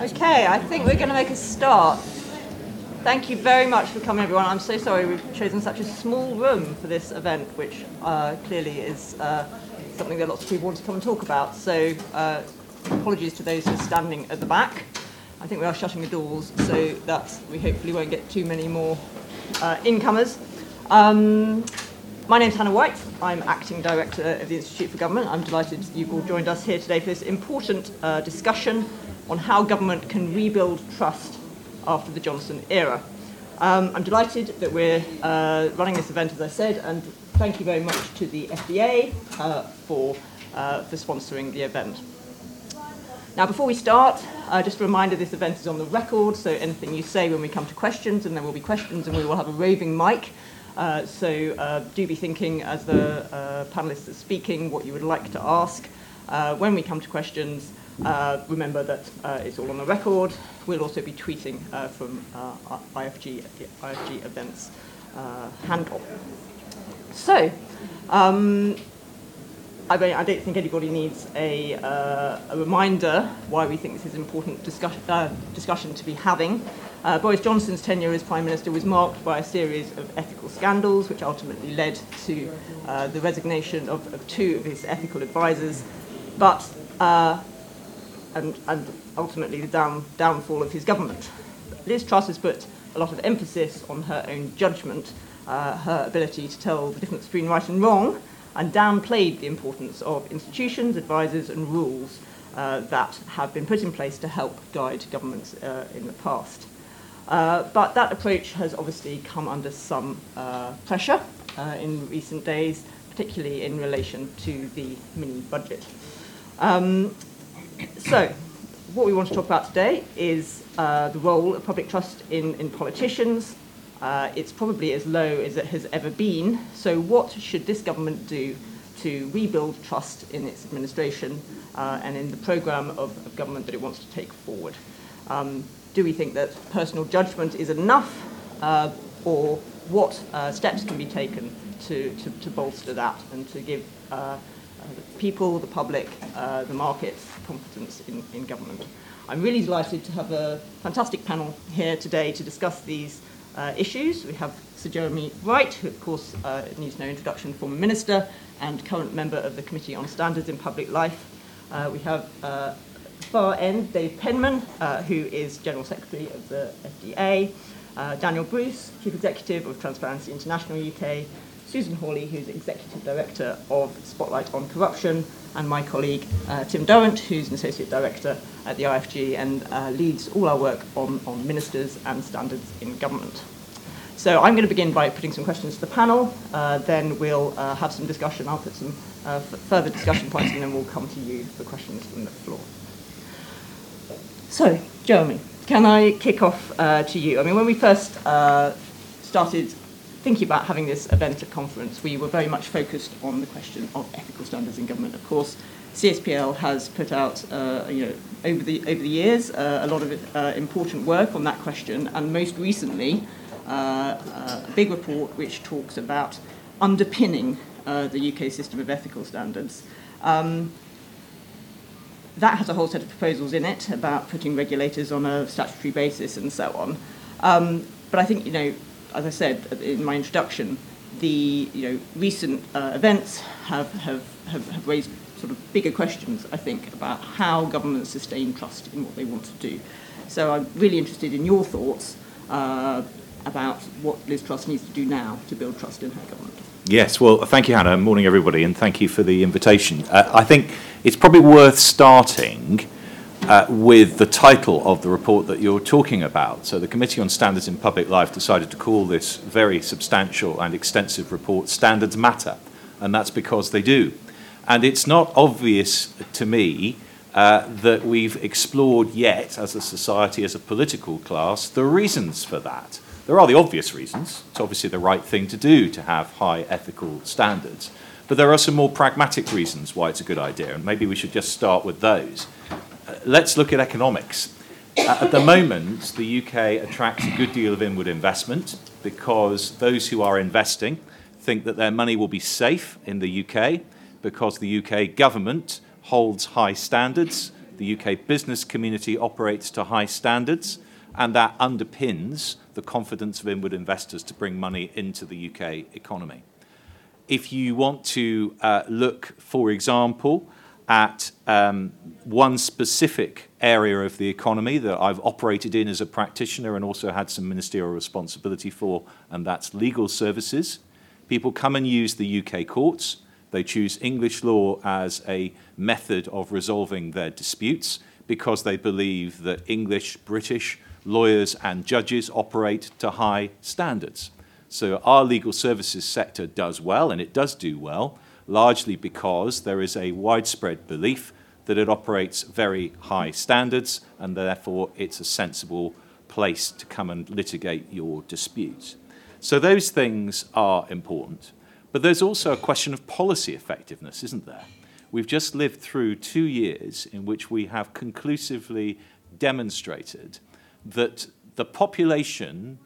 Okay, I think we're going to make a start. Thank you very much for coming, everyone. I'm so sorry we've chosen such a small room for this event, which uh, clearly is uh, something that lots of people want to come and talk about. So, uh, apologies to those who are standing at the back. I think we are shutting the doors so that we hopefully won't get too many more uh, incomers. Um, my name's Hannah White. I'm acting director of the Institute for Government. I'm delighted you've all joined us here today for this important uh, discussion on how government can rebuild trust after the Johnson era. Um, I'm delighted that we're uh, running this event, as I said, and thank you very much to the FDA uh, for, uh, for sponsoring the event. Now, before we start, uh, just a reminder this event is on the record, so anything you say when we come to questions, and there will be questions, and we will have a roving mic. Uh, so uh, do be thinking as the panelists are speaking what you would like to ask. When we come to questions, uh, remember that uh, it's all on the record. We'll also be tweeting uh, from uh, IFG, IFG events uh, handle. So, um, I, mean, I don't think anybody needs a, uh, a reminder why we think this is an important discussion, discussion to be having. Boris Johnson's tenure as Prime Minister was marked by a series of ethical scandals, which ultimately led to the resignation of, of two of his ethical advisors. But and, and ultimately the down, downfall of his government. Liz Truss has put a lot of emphasis on her own judgment, uh, her ability to tell the difference between right and wrong, and downplayed the importance of institutions, advisors, and rules uh, that have been put in place to help guide governments uh, in the past. Uh, but that approach has obviously come under some uh, pressure uh, in recent days, particularly in relation to the mini budget. Um, so, what we want to talk about today is uh, the role of public trust in, in politicians. Uh, it's probably as low as it has ever been. So, what should this government do to rebuild trust in its administration uh, and in the programme of, of government that it wants to take forward? Um, do we think that personal judgment is enough, uh, or what uh, steps can be taken to, to, to bolster that and to give uh, the people, the public, the markets, confidence in, in government. I'm really delighted to have a fantastic panel here today to discuss these uh, issues. We have Sir Jeremy Wright, who of course uh, needs no introduction, former minister and current member of the Committee on Standards in Public Life. Uh, we have uh, far end Dave Penman, uh, who is General Secretary of the FDA, uh, Daniel Bruce, Chief Executive of Transparency International UK, Susan Hawley, who's Executive Director of Spotlight on Corruption, and my colleague uh, Tim Durrant, who's an Associate Director at the IFG and uh, leads all our work on, on ministers and standards in government. So I'm going to begin by putting some questions to the panel, uh, then we'll uh, have some discussion, I'll put some uh, further discussion points, and then we'll come to you for questions from the floor. So, Jeremy, can I kick off uh, to you? I mean, when we first started thinking about having this event at conference, we were very much focused on the question of ethical standards in government. Of course, CSPL has put out, uh, you know, over the over the years, uh, a lot of uh, important work on that question, and most recently, uh, uh, a big report which talks about underpinning uh, the UK system of ethical standards. Um, that has a whole set of proposals in it about putting regulators on a statutory basis and so on. Um, but I think you know as I said in my introduction, the you know, recent uh, events have, have, have, have raised sort of bigger questions, I think, about how governments sustain trust in what they want to do. So I'm really interested in your thoughts uh, about what Liz Truss needs to do now to build trust in her government. Yes, well, thank you, Hannah. Morning, everybody, and thank you for the invitation. Uh, I think it's probably worth starting uh, with the title of the report that you're talking about. So, the Committee on Standards in Public Life decided to call this very substantial and extensive report Standards Matter, and that's because they do. And it's not obvious to me uh, that we've explored yet, as a society, as a political class, the reasons for that. There are the obvious reasons. It's obviously the right thing to do to have high ethical standards. But there are some more pragmatic reasons why it's a good idea, and maybe we should just start with those let's look at economics. Uh, at the moment, the UK attracts a good deal of inward investment because those who are investing think that their money will be safe in the UK because the UK government holds high standards The UK business community operates to high standards, and that underpins the confidence of inward investors to bring money into the UK economy. If you want to uh, look, for example, at um, one specific area of the economy that I've operated in as a practitioner and also had some ministerial responsibility for, and that's legal services. People come and use the UK courts. They choose English law as a method of resolving their disputes because they believe that English, British lawyers and judges operate to high standards. So our legal services sector does well, and it does do well, largely because there is a widespread belief that it operates very high standards, and therefore it's a sensible place to come and litigate your disputes. So those things are important. But there's also a question of policy effectiveness, isn't there? We've just lived through two years in which we have conclusively demonstrated that the population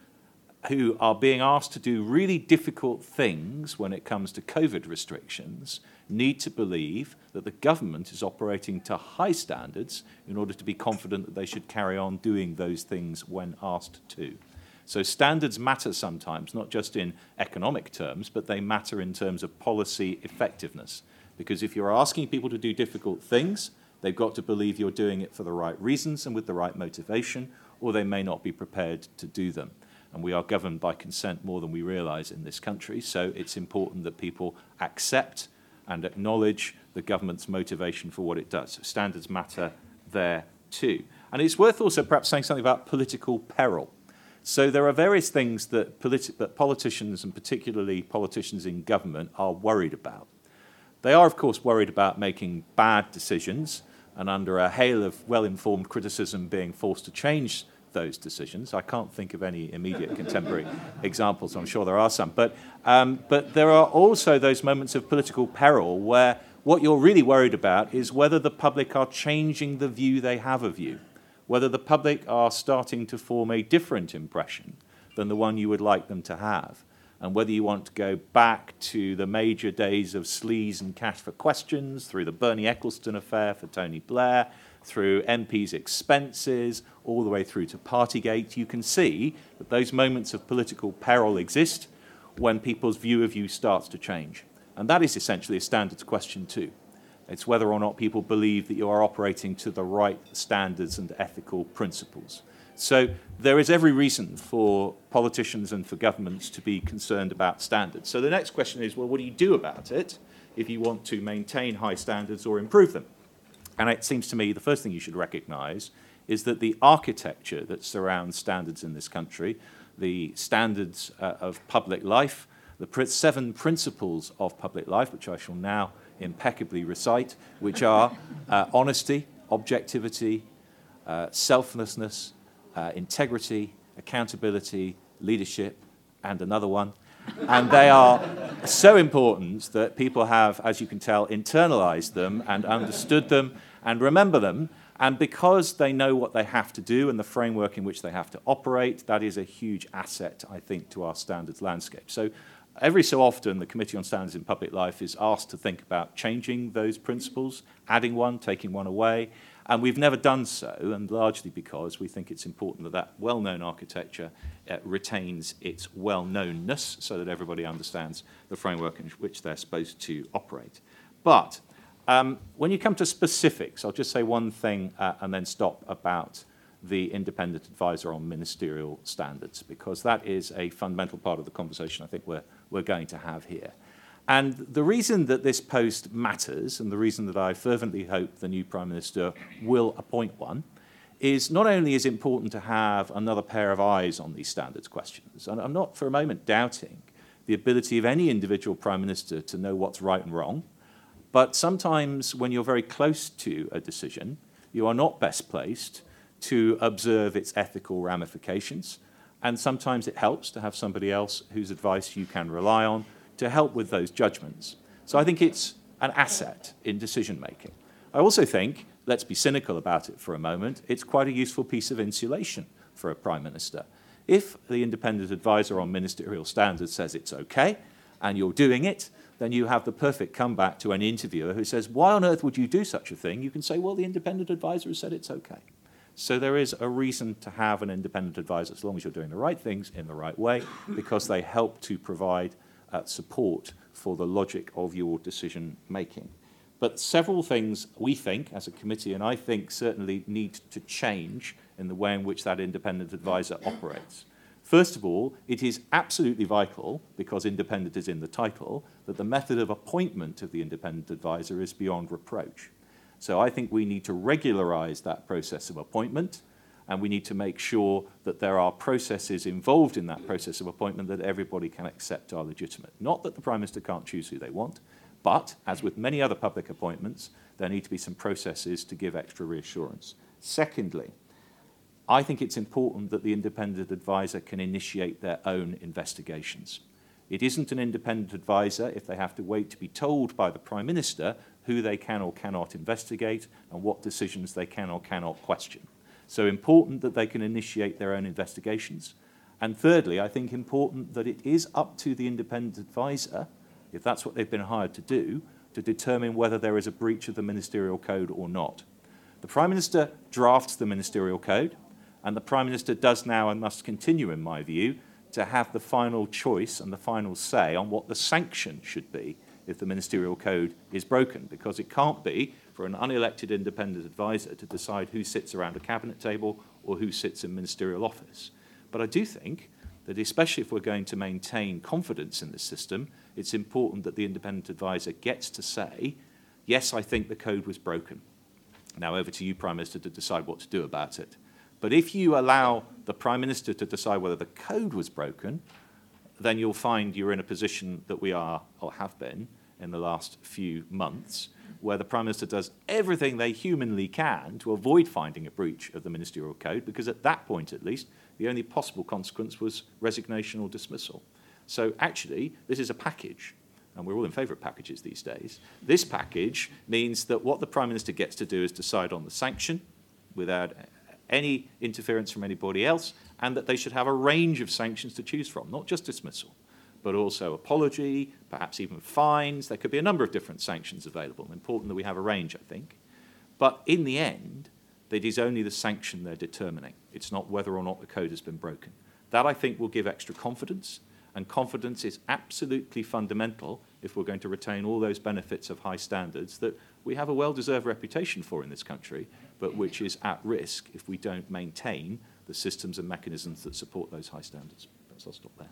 who are being asked to do really difficult things when it comes to COVID restrictions need to believe that the government is operating to high standards in order to be confident that they should carry on doing those things when asked to. So standards matter sometimes, not just in economic terms, but they matter in terms of policy effectiveness. Because if you're asking people to do difficult things, they've got to believe you're doing it for the right reasons and with the right motivation, or they may not be prepared to do them and we are governed by consent more than we realize in this country. So it's important that people accept and acknowledge the government's motivation for what it does. Standards matter there too. And it's worth also perhaps saying something about political peril. So there are various things that, politi- that politicians, and particularly politicians in government, are worried about. They are, of course, worried about making bad decisions and under a hail of well informed criticism being forced to change those decisions. I can't think of any immediate contemporary examples. I'm sure there are some. But, um, but there are also those moments of political peril where what you're really worried about is whether the public are changing the view they have of you, whether the public are starting to form a different impression than the one you would like them to have, and whether you want to go back to the major days of sleaze and cash for questions through the Bernie Ecclestone affair for Tony Blair through MPs' expenses, all the way through to Partygate, you can see that those moments of political peril exist when people's view of you starts to change. And that is essentially a standards question, too. It's whether or not people believe that you are operating to the right standards and ethical principles. So there is every reason for politicians and for governments to be concerned about standards. So the next question is well, what do you do about it if you want to maintain high standards or improve them? And it seems to me the first thing you should recognize is that the architecture that surrounds standards in this country, the standards uh, of public life, the pr- seven principles of public life, which I shall now impeccably recite, which are uh, honesty, objectivity, uh, selflessness, uh, integrity, accountability, leadership, and another one, and they are so important that people have, as you can tell, internalized them and understood them and remember them. And because they know what they have to do and the framework in which they have to operate, that is a huge asset, I think, to our standards landscape. So every so often, the Committee on Standards in Public Life is asked to think about changing those principles, adding one, taking one away. And we've never done so, and largely because we think it's important that that well known architecture uh, retains its well knownness so that everybody understands the framework in which they're supposed to operate. But um, when you come to specifics, I'll just say one thing uh, and then stop about the independent advisor on ministerial standards, because that is a fundamental part of the conversation I think we're, we're going to have here. And the reason that this post matters, and the reason that I fervently hope the new Prime Minister will appoint one, is not only is it important to have another pair of eyes on these standards questions, and I'm not for a moment doubting the ability of any individual Prime Minister to know what's right and wrong, but sometimes when you're very close to a decision, you are not best placed to observe its ethical ramifications, and sometimes it helps to have somebody else whose advice you can rely on to help with those judgments. So I think it's an asset in decision making. I also think, let's be cynical about it for a moment, it's quite a useful piece of insulation for a Prime Minister. If the independent advisor on ministerial standards says it's okay and you're doing it, then you have the perfect comeback to an interviewer who says, Why on earth would you do such a thing? You can say, Well, the independent advisor has said it's okay. So there is a reason to have an independent advisor as long as you're doing the right things in the right way, because they help to provide Uh, support for the logic of your decision making. But several things we think as a committee, and I think certainly need to change in the way in which that independent advisor operates. First of all, it is absolutely vital, because independent is in the title, that the method of appointment of the independent advisor is beyond reproach. So I think we need to regularize that process of appointment, and we need to make sure that there are processes involved in that process of appointment that everybody can accept are legitimate. Not that the Prime Minister can't choose who they want, but, as with many other public appointments, there need to be some processes to give extra reassurance. Secondly, I think it's important that the independent advisor can initiate their own investigations. It isn't an independent advisor if they have to wait to be told by the Prime Minister who they can or cannot investigate and what decisions they can or cannot question. So important that they can initiate their own investigations. And thirdly, I think important that it is up to the independent advisor if that's what they've been hired to do, to determine whether there is a breach of the ministerial code or not. The Prime Minister drafts the ministerial code, and the Prime Minister does now and must continue, in my view, to have the final choice and the final say on what the sanction should be if the ministerial code is broken, because it can't be for an unelected independent advisor to decide who sits around a cabinet table or who sits in ministerial office. But I do think that, especially if we're going to maintain confidence in the system, it's important that the independent advisor gets to say, yes, I think the code was broken. Now over to you, Prime Minister, to decide what to do about it. But if you allow the Prime Minister to decide whether the code was broken, then you'll find you're in a position that we are, or have been, in the last few months, where the Prime Minister does everything they humanly can to avoid finding a breach of the ministerial code, because at that point at least, the only possible consequence was resignation or dismissal. So actually, this is a package, and we're all in favour of packages these days. This package means that what the Prime Minister gets to do is decide on the sanction without any interference from anybody else, and that they should have a range of sanctions to choose from, not just dismissal, but also apology, perhaps even fines. There could be a number of different sanctions available. Important that we have a range, I think. But in the end, it is only the sanction they're determining. It's not whether or not the code has been broken. That, I think, will give extra confidence and confidence is absolutely fundamental if we're going to retain all those benefits of high standards that we have a well deserved reputation for in this country, but which is at risk if we don't maintain the systems and mechanisms that support those high standards. Perhaps I'll stop there.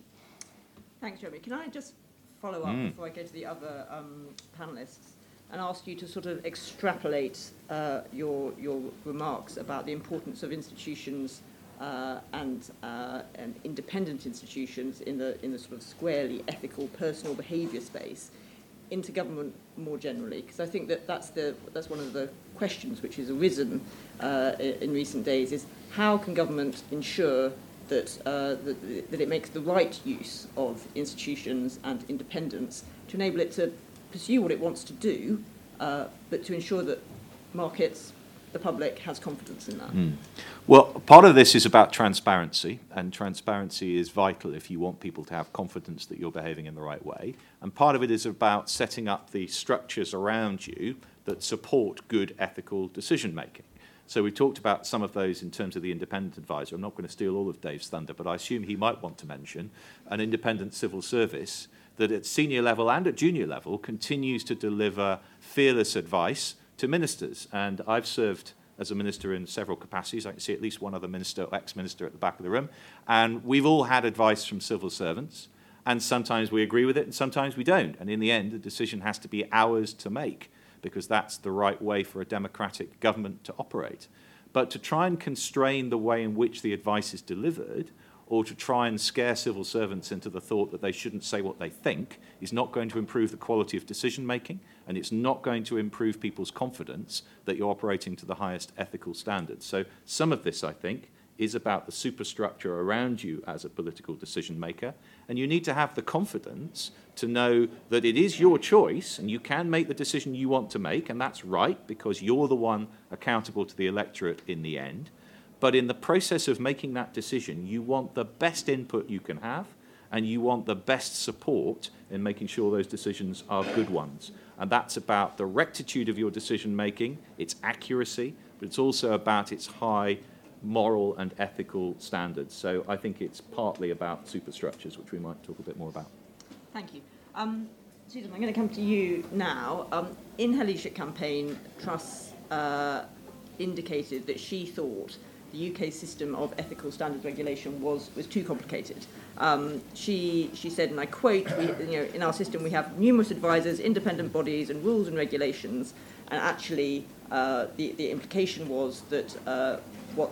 Thanks, Jeremy. Can I just follow up mm. before I go to the other um, panelists? and ask you to sort of extrapolate uh, your, your remarks about the importance of institutions uh, and, uh, and independent institutions in the, in the sort of squarely ethical personal behaviour space into government more generally? Because I think that that's, the, that's one of the questions which has arisen uh, in recent days is how can government ensure that, uh, that, that it makes the right use of institutions and independence to enable it to pursue what it wants to do, uh, but to ensure that markets, the public has confidence in that. Mm. Well, part of this is about transparency, and transparency is vital if you want people to have confidence that you're behaving in the right way. And part of it is about setting up the structures around you that support good ethical decision making. So we talked about some of those in terms of the independent advisor. I'm not going to steal all of Dave's thunder, but I assume he might want to mention an independent civil service that at senior level and at junior level continues to deliver fearless advice to ministers. And I've served as a minister in several capacities. I can see at least one other minister, ex-minister at the back of the room. And we've all had advice from civil servants. And sometimes we agree with it and sometimes we don't. And in the end, the decision has to be ours to make because that's the right way for a democratic government to operate. But to try and constrain the way in which the advice is delivered or to try and scare civil servants into the thought that they shouldn't say what they think is not going to improve the quality of decision making and it's not going to improve people's confidence that you're operating to the highest ethical standards. So some of this, I think, is about the superstructure around you as a political decision maker. And you need to have the confidence to know that it is your choice and you can make the decision you want to make, and that's right because you're the one accountable to the electorate in the end. But in the process of making that decision, you want the best input you can have, and you want the best support in making sure those decisions are good ones. And that's about the rectitude of your decision making, its accuracy, but it's also about its high moral and ethical standards. So I think it's partly about superstructures, which we might talk a bit more about. Thank you. Um, Susan, I'm going to come to you now. Um, in her leadership campaign, Truss uh, indicated that she thought the UK system of ethical standards regulation was, was too complicated. Um, she, she said, and I quote, we, you know, in our system we have numerous advisors, independent bodies, and rules and regulations, and actually uh, the, the implication was that uh, what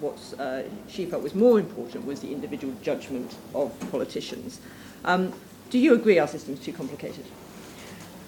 what uh, she felt was more important was the individual judgment of politicians. Um, do you agree our system is too complicated?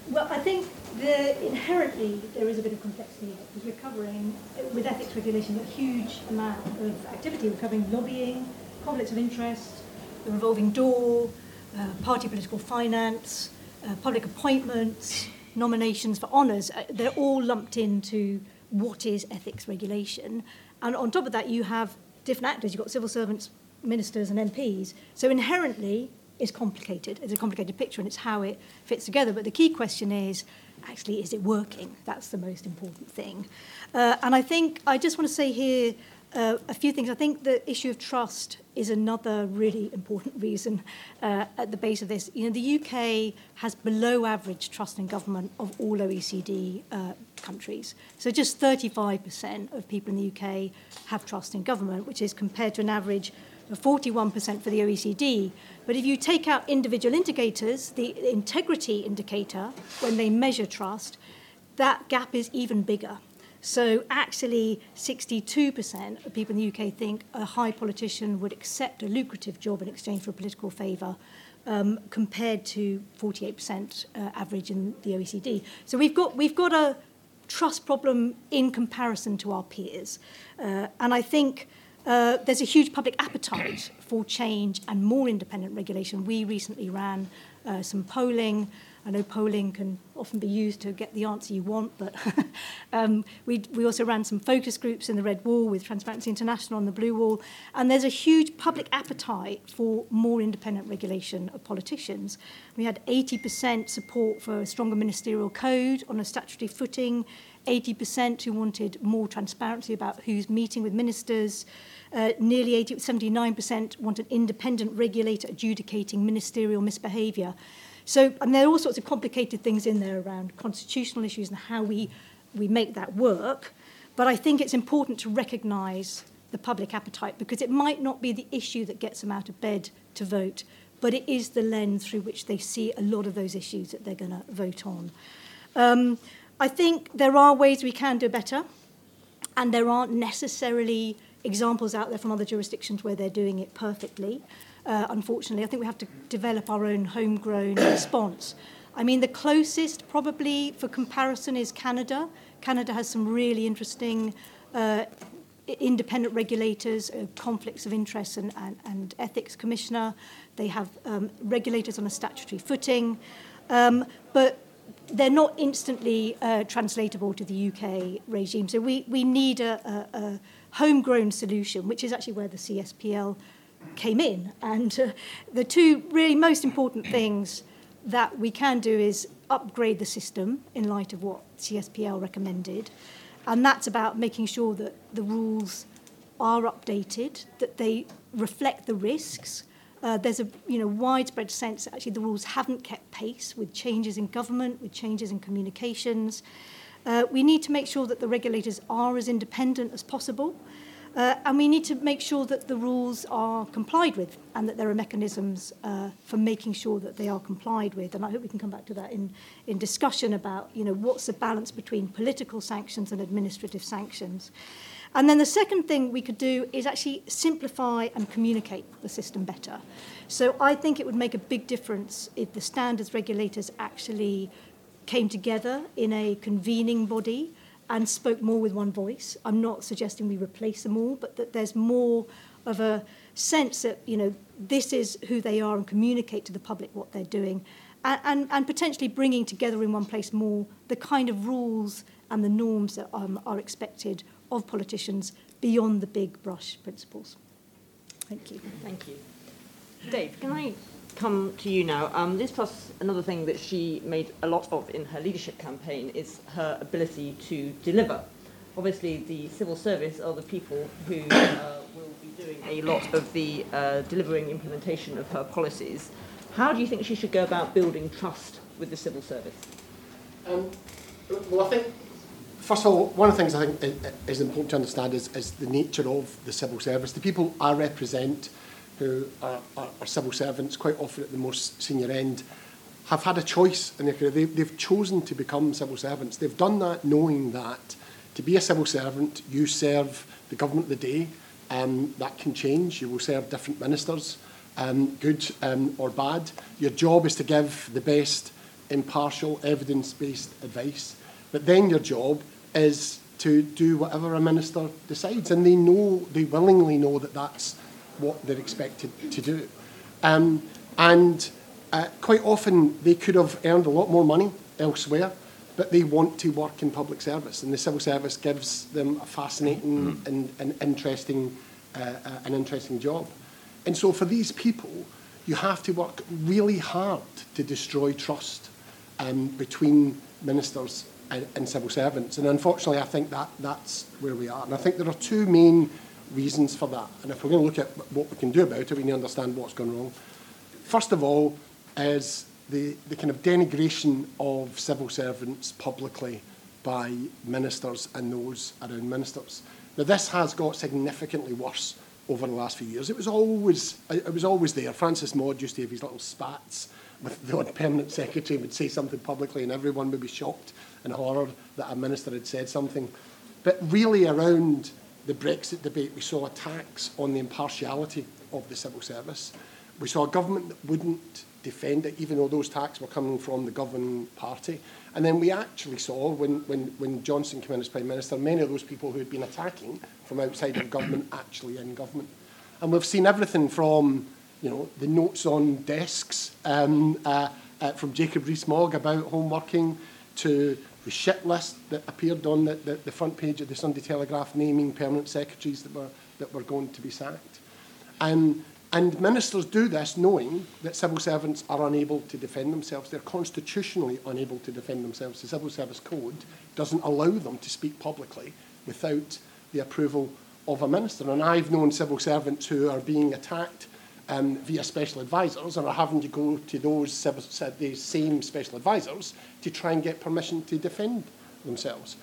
Well, I think the, inherently there is a bit of complexity here because we're covering, with ethics regulation, a huge amount of activity. We're covering lobbying, conflicts of interest, the revolving door, uh, party political finance, uh, public appointments, nominations for honours. Uh, they're all lumped into what is ethics regulation. And on top of that, you have different actors. You've got civil servants, ministers, and MPs. So inherently, it's complicated. It's a complicated picture, and it's how it fits together. But the key question is, actually, is it working? That's the most important thing. Uh, and I think I just want to say here uh, a few things. I think the issue of trust is another really important reason uh, at the base of this. You know, the UK has below average trust in government of all OECD uh, countries. So just 35% of people in the UK have trust in government, which is compared to an average of 41% for the OECD. But if you take out individual indicators, the integrity indicator, when they measure trust, that gap is even bigger. So actually, 62% of people in the UK think a high politician would accept a lucrative job in exchange for political favour, um, compared to 48% uh, average in the OECD. So we've got we've got a trust problem in comparison to our peers, uh, and I think. Uh, there's a huge public appetite for change and more independent regulation. We recently ran uh, some polling I know polling can often be used to get the answer you want, but um, we, we also ran some focus groups in the Red Wall with Transparency International on the Blue Wall, and there's a huge public appetite for more independent regulation of politicians. We had 80% support for a stronger ministerial code on a statutory footing, 80% who wanted more transparency about who's meeting with ministers. Uh, nearly 80, 79% want an independent regulator adjudicating ministerial misbehaviour. So and there are all sorts of complicated things in there around constitutional issues and how we, we make that work. But I think it's important to recognise the public appetite because it might not be the issue that gets them out of bed to vote, but it is the lens through which they see a lot of those issues that they're going to vote on. Um, I think there are ways we can do better, and there aren't necessarily examples out there from other jurisdictions where they're doing it perfectly uh, unfortunately. I think we have to develop our own homegrown response. I mean, the closest probably for comparison is Canada. Canada has some really interesting uh, independent regulators, uh, conflicts of interest and, and, and ethics commissioner. They have um, regulators on a statutory footing. Um, but they're not instantly uh, translatable to the UK regime. So we, we need a, a, a homegrown solution, which is actually where the CSPL came in. And uh, the two really most important things that we can do is upgrade the system in light of what CSPL recommended. And that's about making sure that the rules are updated, that they reflect the risks. Uh, there's a you know widespread sense that actually the rules haven't kept pace with changes in government, with changes in communications. Uh, we need to make sure that the regulators are as independent as possible. Uh, and we need to make sure that the rules are complied with and that there are mechanisms uh, for making sure that they are complied with. And I hope we can come back to that in, in discussion about, you know, what's the balance between political sanctions and administrative sanctions. And then the second thing we could do is actually simplify and communicate the system better. So I think it would make a big difference if the standards regulators actually came together in a convening body and spoke more with one voice. I'm not suggesting we replace them all, but that there's more of a sense that you know this is who they are and communicate to the public what they're doing, and, and, and potentially bringing together in one place more the kind of rules and the norms that um, are expected of politicians beyond the big brush principles. Thank you. Thank you. Dave, can I come to you now? Um, Liz Truss another thing that she made a lot of in her leadership campaign is her ability to deliver. Obviously, the civil service are the people who uh, will be doing a lot of the uh, delivering implementation of her policies. How do you think she should go about building trust with the civil service? Um, well, I think, first of all, one of the things I think is important to understand is, is the nature of the civil service. The people I represent who are, are, are civil servants, quite often at the most senior end, have had a choice in their career. They, they've chosen to become civil servants. They've done that knowing that to be a civil servant, you serve the government of the day. Um, that can change. You will serve different ministers, um, good um, or bad. Your job is to give the best impartial, evidence-based advice. But then your job is to do whatever a minister decides, and they know, they willingly know that that's what they're expected to do. Um, and uh, quite often they could have earned a lot more money elsewhere, but they want to work in public service, and the civil service gives them a fascinating and, and interesting, uh, uh, an interesting job. And so for these people, you have to work really hard to destroy trust um, between ministers and, and civil servants. And unfortunately, I think that that's where we are. And I think there are two main reasons for that. And if we're going to look at what we can do about it, we need to understand what's gone wrong. First of all, is the, the kind of denigration of civil servants publicly by ministers and those around ministers. Now, this has got significantly worse over the last few years. It was always, it was always there. Francis Maud used to have his little spats with the odd permanent secretary would say something publicly and everyone would be shocked and horror that a minister had said something. But really around the Brexit debate, we saw attacks on the impartiality of the civil service. We saw a government that wouldn't defend it, even though those attacks were coming from the governing party. And then we actually saw, when, when, when Johnson came in as Prime Minister, many of those people who had been attacking from outside of government actually in government. And we've seen everything from you know, the notes on desks um, uh, uh, from Jacob Rees-Mogg about home working to the shit list that appeared on the, the, the front page of the Sunday Telegraph naming permanent secretaries that were, that were going to be sacked. And, and ministers do this knowing that civil servants are unable to defend themselves. They're constitutionally unable to defend themselves. The Civil Service Code doesn't allow them to speak publicly without the approval of a minister. And I've known civil servants who are being attacked um, via special advisors and are having to go to those the same special advisors to try and get permission to defend themselves.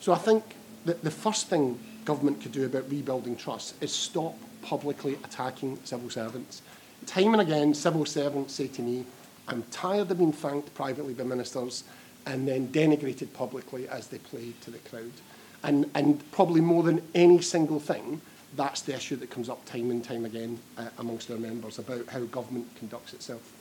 So I think that the first thing government could do about rebuilding trust is stop publicly attacking civil servants. Time and again, civil servants say to me, I'm tired of being thanked privately by ministers and then denigrated publicly as they play to the crowd. And, and probably more than any single thing, that's the issue that comes up time and time again uh, amongst our members about how government conducts itself.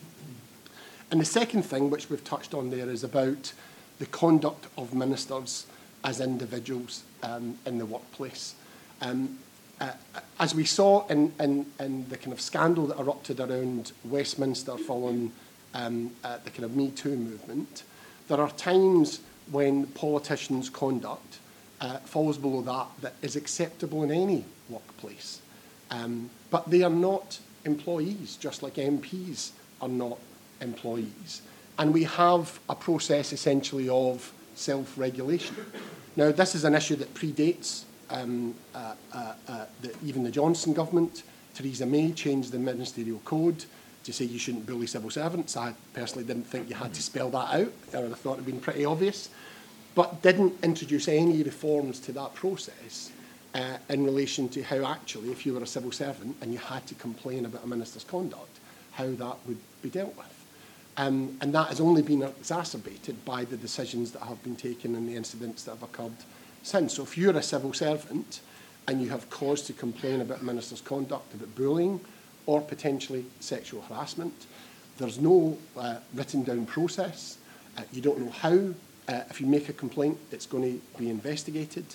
And the second thing, which we've touched on there, is about the conduct of ministers as individuals um, in the workplace. Um, uh, as we saw in, in, in the kind of scandal that erupted around Westminster following um, uh, the kind of Me Too movement, there are times when politicians' conduct uh, falls below that that is acceptable in any workplace. Um, but they are not employees, just like MPs are not employees. And we have a process essentially of self-regulation. Now, this is an issue that predates um, uh, uh, uh, the, even the Johnson government. Theresa May changed the ministerial code to say you shouldn't bully civil servants. I personally didn't think you had to spell that out. I would have thought it had been pretty obvious. But didn't introduce any reforms to that process uh, in relation to how actually, if you were a civil servant and you had to complain about a minister's conduct, how that would be dealt with. Um, and that has only been exacerbated by the decisions that have been taken and the incidents that have occurred since. So if you're a civil servant and you have cause to complain about a minister's conduct, about bullying or potentially sexual harassment, there's no uh, written down process. Uh, you don't know how. Uh, if you make a complaint, it's going to be investigated.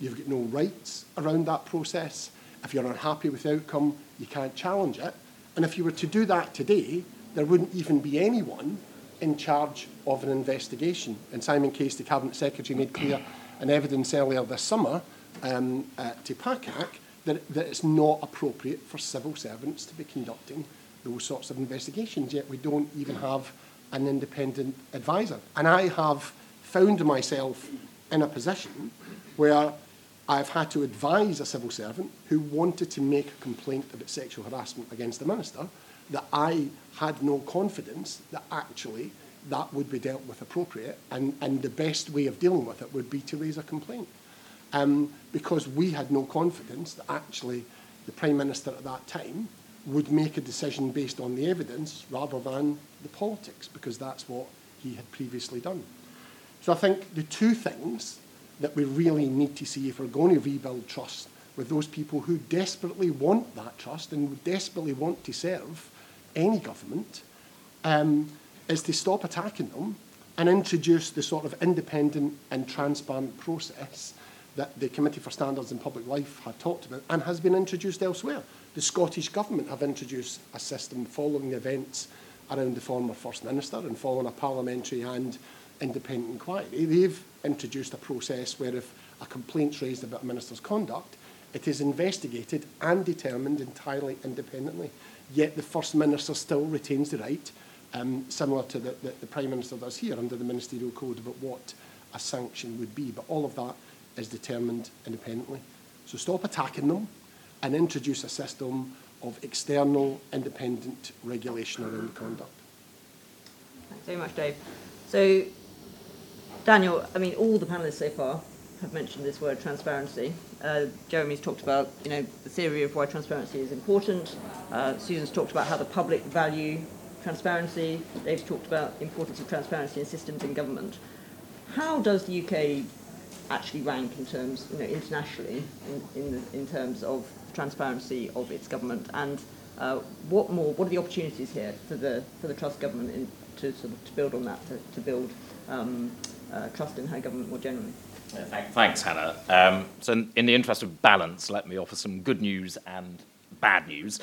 You've got no rights around that process. If you're unhappy with the outcome, you can't challenge it. And if you were to do that today, there wouldn't even be anyone in charge of an investigation. And Simon Case, the Cabinet Secretary, made clear in evidence earlier this summer um, uh, to PACAC that, that it's not appropriate for civil servants to be conducting those sorts of investigations, yet we don't even have an independent advisor. And I have found myself in a position where I've had to advise a civil servant who wanted to make a complaint about sexual harassment against the minister that I had no confidence that actually that would be dealt with appropriate and, and the best way of dealing with it would be to raise a complaint. Um, because we had no confidence that actually the Prime Minister at that time would make a decision based on the evidence rather than the politics, because that's what he had previously done. So I think the two things that we really need to see if we're going to rebuild trust with those people who desperately want that trust and desperately want to serve any government um, is to stop attacking them and introduce the sort of independent and transparent process that the Committee for Standards in Public Life had talked about and has been introduced elsewhere. The Scottish Government have introduced a system following the events around the former First Minister and following a parliamentary and independent inquiry. They've introduced a process where if a complaint's raised about a minister's conduct, it is investigated and determined entirely independently. Yet the First Minister still retains the right, um, similar to the, the, the Prime Minister does here under the Ministerial Code, about what a sanction would be. But all of that is determined independently. So stop attacking them and introduce a system of external independent regulation around conduct. Thanks very much, Dave. So Daniel, I mean, all the panelists so far have mentioned this word transparency. Uh, Jeremy's talked about, you know, the theory of why transparency is important. Uh, Susan's talked about how the public value transparency. Dave's talked about the importance of transparency in systems in government. How does the UK actually rank in terms, you know, internationally, in, in, in terms of transparency of its government, and uh, what more, what are the opportunities here for the for the Truss government in, to sort of to build on that, to, to build um, uh, trust in her government more generally? Yeah, thanks, Hannah. Um, so, in, in the interest of balance, let me offer some good news and bad news.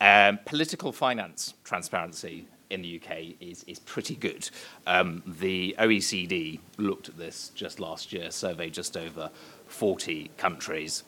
Um, political finance transparency in the UK is, is pretty good. Um, the OECD looked at this just last year, surveyed just over 40 countries,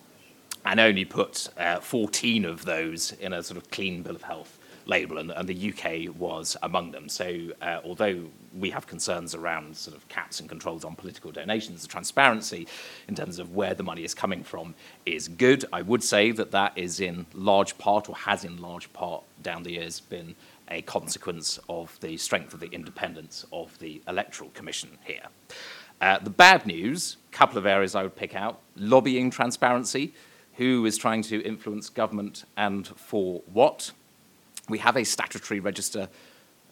and only put uh, 14 of those in a sort of clean bill of health label, and, and the UK was among them. So, uh, although we have concerns around sort of caps and controls on political donations, the transparency in terms of where the money is coming from is good. I would say that that is in large part, or has in large part down the years, been a consequence of the strength of the independence of the Electoral Commission here. Uh, the bad news, a couple of areas I would pick out lobbying transparency. Who is trying to influence government and for what? We have a statutory register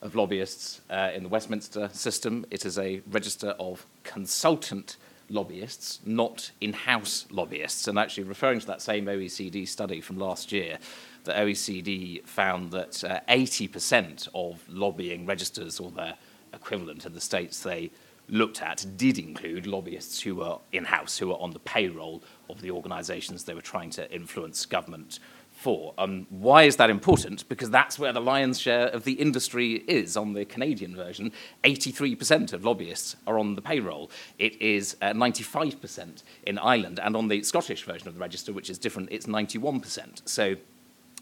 of lobbyists uh, in the Westminster system. It is a register of consultant lobbyists, not in house lobbyists. And actually, referring to that same OECD study from last year, the OECD found that uh, 80% of lobbying registers or their equivalent in the states they looked at did include lobbyists who were in-house, who were on the payroll of the organisations they were trying to influence government for. Um, why is that important? Because that's where the lion's share of the industry is. On the Canadian version, 83% of lobbyists are on the payroll. It is uh, 95% in Ireland. And on the Scottish version of the register, which is different, it's 91%. So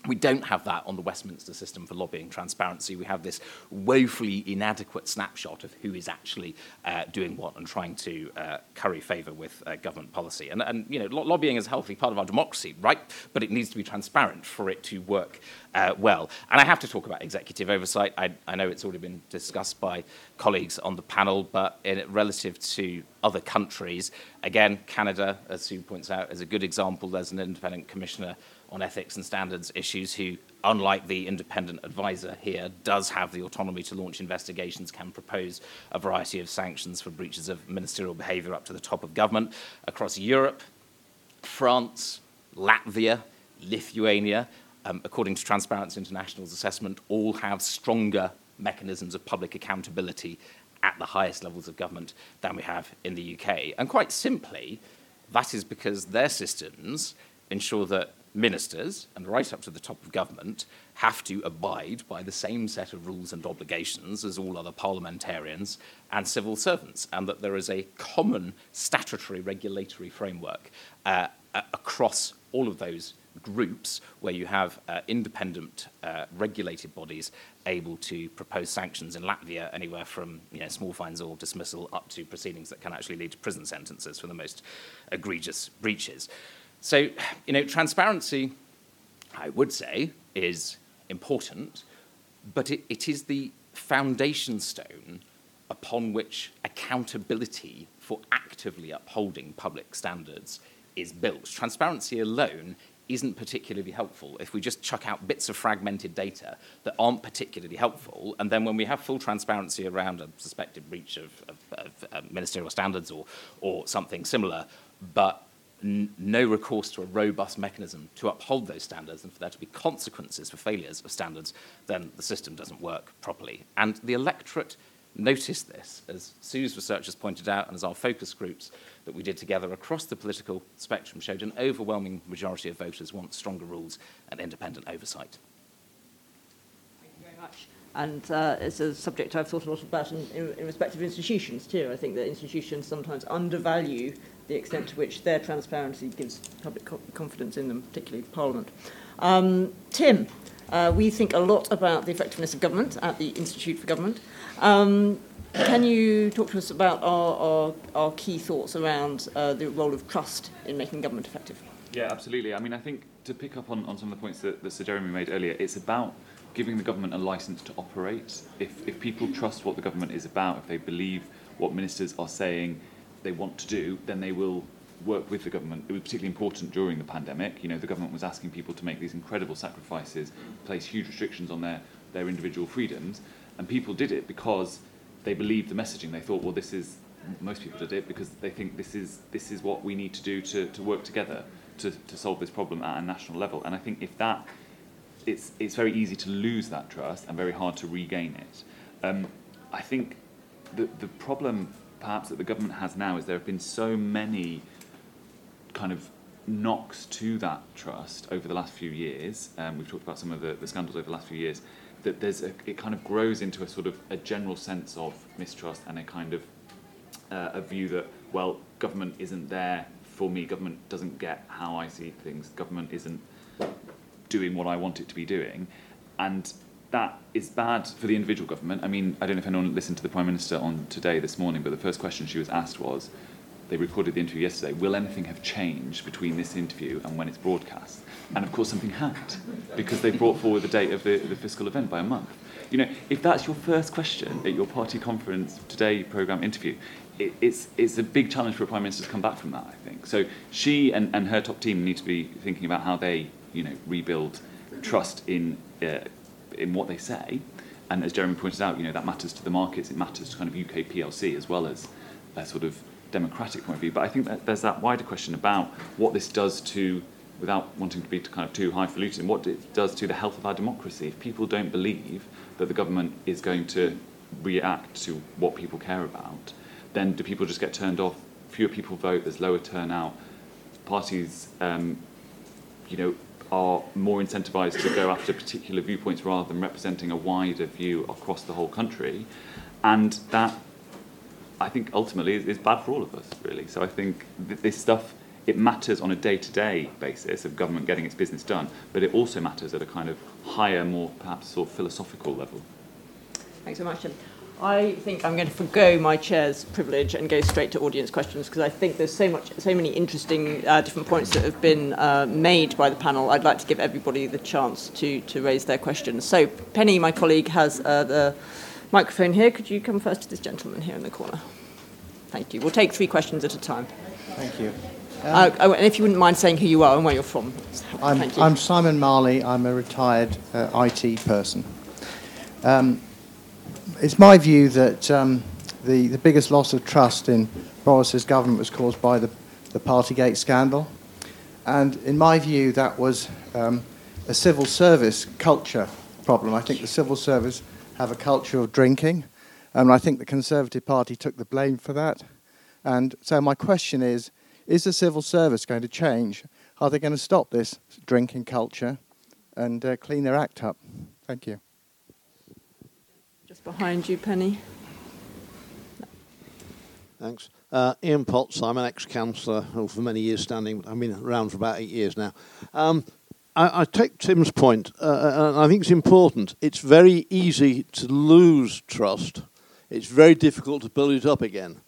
we don't have that on the Westminster system for lobbying transparency. We have this woefully inadequate snapshot of who is actually uh, doing what and trying to uh, curry favour with uh, government policy. And, and you know, lo- lobbying is a healthy part of our democracy, right? But it needs to be transparent for it to work uh, well. And I have to talk about executive oversight. I, I know it's already been discussed by colleagues on the panel, but in, relative to other countries, again, Canada, as Sue points out, is a good example. There's an independent commissioner on ethics and standards issues who, unlike the independent advisor here, does have the autonomy to launch investigations, can propose a variety of sanctions for breaches of ministerial behaviour up to the top of government. Across Europe, France, Latvia, Lithuania, um, according to Transparency International's assessment, all have stronger mechanisms of public accountability at the highest levels of government than we have in the UK. And quite simply, that is because their systems ensure that ministers, and right up to the top of government, have to abide by the same set of rules and obligations as all other parliamentarians and civil servants, and that there is a common statutory regulatory framework uh, across all of those groups where you have uh, independent uh, regulated bodies able to propose sanctions in Latvia anywhere from you know, small fines or dismissal up to proceedings that can actually lead to prison sentences for the most egregious breaches. So, you know, transparency, I would say, is important, but it, it is the foundation stone upon which accountability for actively upholding public standards is built. Transparency alone isn't particularly helpful if we just chuck out bits of fragmented data that aren't particularly helpful. And then when we have full transparency around a suspected breach of, of, of uh, ministerial standards or, or something similar, but no recourse to a robust mechanism to uphold those standards and for there to be consequences for failures of standards, then the system doesn't work properly. And the electorate noticed this, as Sue's research has pointed out, and as our focus groups that we did together across the political spectrum showed, an overwhelming majority of voters want stronger rules and independent oversight. Thank you very much. And uh, it's a subject I've thought a lot about in, in respect of institutions too. I think that institutions sometimes undervalue the extent to which their transparency gives public co confidence in them, particularly Parliament. Um, Tim, uh, we think a lot about the effectiveness of government at the Institute for Government. Um, can you talk to us about our, our, our key thoughts around uh, the role of trust in making government effective? Yeah, absolutely. I mean, I think to pick up on, on some of the points that, that Sir Jeremy made earlier, it's about giving the government a license to operate. If, if people trust what the government is about, if they believe what ministers are saying they want to do, then they will work with the government. It was particularly important during the pandemic. You know, the government was asking people to make these incredible sacrifices, place huge restrictions on their, their individual freedoms, and people did it because they believed the messaging. They thought, well, this is most people did it because they think this is this is what we need to do to, to work together to, to solve this problem at a national level. And I think if that it's it's very easy to lose that trust and very hard to regain it. Um, I think the the problem perhaps that the government has now is there have been so many kind of knocks to that trust over the last few years. Um, we've talked about some of the, the scandals over the last few years that there's a, it kind of grows into a sort of a general sense of mistrust and a kind of uh, a view that well government isn't there for me government doesn't get how I see things government isn't doing what I want it to be doing and that is bad for the individual government I mean I don't know if anyone listened to the Prime Minister on today this morning but the first question she was asked was they recorded the interview yesterday will anything have changed between this interview and when it's broadcast and of course, something had, because they brought forward the date of the, the fiscal event by a month. You know, if that's your first question at your party conference today program interview, it, it's, it's a big challenge for a prime minister to come back from that, I think. So she and, and her top team need to be thinking about how they, you know, rebuild trust in, uh, in what they say. And as Jeremy pointed out, you know, that matters to the markets, it matters to kind of UK PLC as well as a sort of democratic point of view. But I think that there's that wider question about what this does to without wanting to be kind of too highfalutin, what it does to the health of our democracy. If people don't believe that the government is going to react to what people care about, then do people just get turned off? Fewer people vote, there's lower turnout. Parties, um, you know, are more incentivized to go after particular viewpoints rather than representing a wider view across the whole country. And that, I think, ultimately is, is bad for all of us, really. So I think th- this stuff it matters on a day-to-day basis of government getting its business done, but it also matters at a kind of higher, more perhaps sort of philosophical level. Thanks so much, Tim. I think I'm going to forego my chair's privilege and go straight to audience questions because I think there's so much, so many interesting uh, different points that have been uh, made by the panel. I'd like to give everybody the chance to to raise their questions. So Penny, my colleague, has uh, the microphone here. Could you come first to this gentleman here in the corner? Thank you. We'll take three questions at a time. Thank you. Uh, oh, and if you wouldn't mind saying who you are and where you're from. I'm, you. I'm Simon Marley. I'm a retired uh, IT person. Um, it's my view that um, the, the biggest loss of trust in Boris's government was caused by the, the Partygate scandal. And in my view, that was um, a civil service culture problem. I think the civil service have a culture of drinking, and I think the Conservative Party took the blame for that. And so my question is, is the civil service going to change? Are they going to stop this drinking culture and uh, clean their act up? Thank you. Behind you, Penny. Thanks. Uh, Ian Potts, I'm an ex-councillor for many years standing. I've been around for about eight years now. Um, I, I take Tim's point, uh, and I think it's important. It's very easy to lose trust. It's very difficult to build it up again.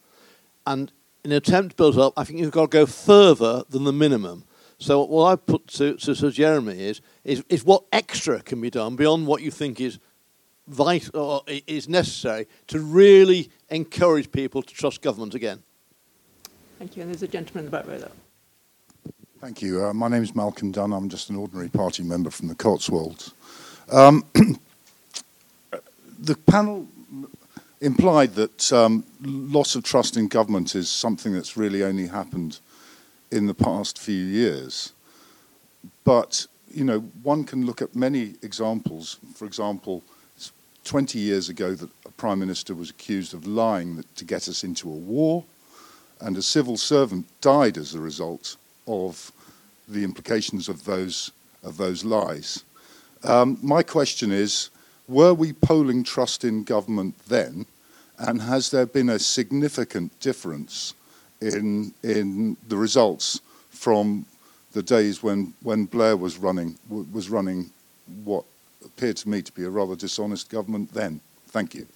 And in an attempt to build up, I think you've got to go further than the minimum. So what I put to, to Sir Jeremy is, is, is what extra can be done beyond what you think is vital or is necessary to really encourage people to trust government again. Thank you. And there's a gentleman in the back row there. Thank you. Uh, my name is Malcolm Dunn. I'm just an ordinary party member from the Cotswolds. Um, the panel implied that um, loss of trust in government is something that's really only happened in the past few years. But, you know, one can look at many examples. For example, 20 years ago that a prime minister was accused of lying to get us into a war, and a civil servant died as a result of the implications of those, of those lies. Um, my question is, were we polling trust in government then, and has there been a significant difference in, in the results from the days when, when Blair was running, was running what appeared to me to be a rather dishonest government then? Thank you.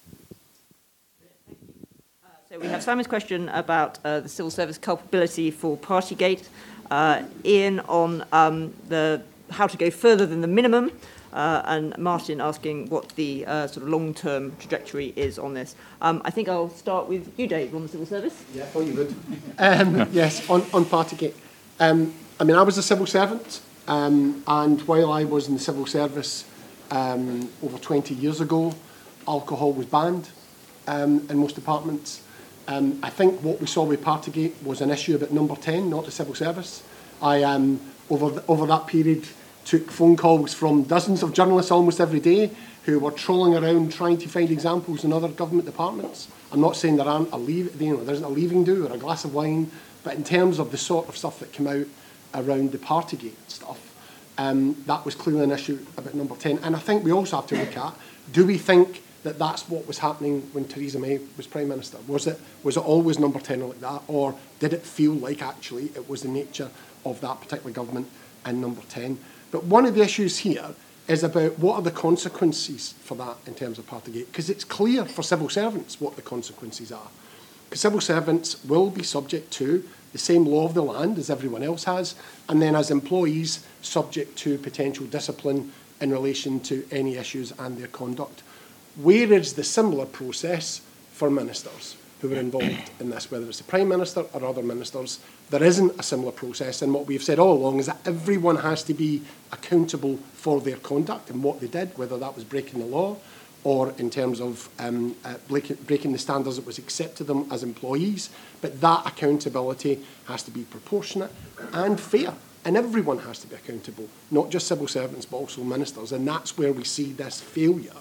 So we have Simon's question about uh, the civil service culpability for Partygate, uh, Ian on um, the how to go further than the minimum, uh, and Martin asking what the uh, sort of long-term trajectory is on this. Um, I think I'll start with you, Dave, on the civil service. Yeah, I thought you would. um, yes, on, on Partygate. Um, I mean, I was a civil servant, um, and while I was in the civil service um, over 20 years ago, alcohol was banned um, in most departments. Um, I think what we saw with Partygate was an issue about number 10, not the civil service. I, um, over, over that period, took phone calls from dozens of journalists almost every day who were trolling around trying to find examples in other government departments. I'm not saying there aren't a leave, you know, there isn't a leaving do or a glass of wine, but in terms of the sort of stuff that came out around the Partygate stuff, um, that was clearly an issue about number 10. And I think we also have to look at, do we think that that's what was happening when Theresa May was Prime Minister? Was it, was it always number 10 like that, or did it feel like actually it was the nature of that particular government and number 10? But one of the issues here is about what are the consequences for that in terms of Partygate, because it's clear for civil servants what the consequences are. Because civil servants will be subject to the same law of the land as everyone else has, and then as employees, subject to potential discipline in relation to any issues and their conduct. Where is the similar process for ministers who are involved in this, whether it's the Prime Minister or other ministers? There isn't a similar process, and what we've said all along is that everyone has to be accountable for their conduct and what they did, whether that was breaking the law, or in terms of um, uh, breaking the standards that was accepted them as employees. But that accountability has to be proportionate and fair. And everyone has to be accountable, not just civil servants, but also ministers. And that's where we see this failure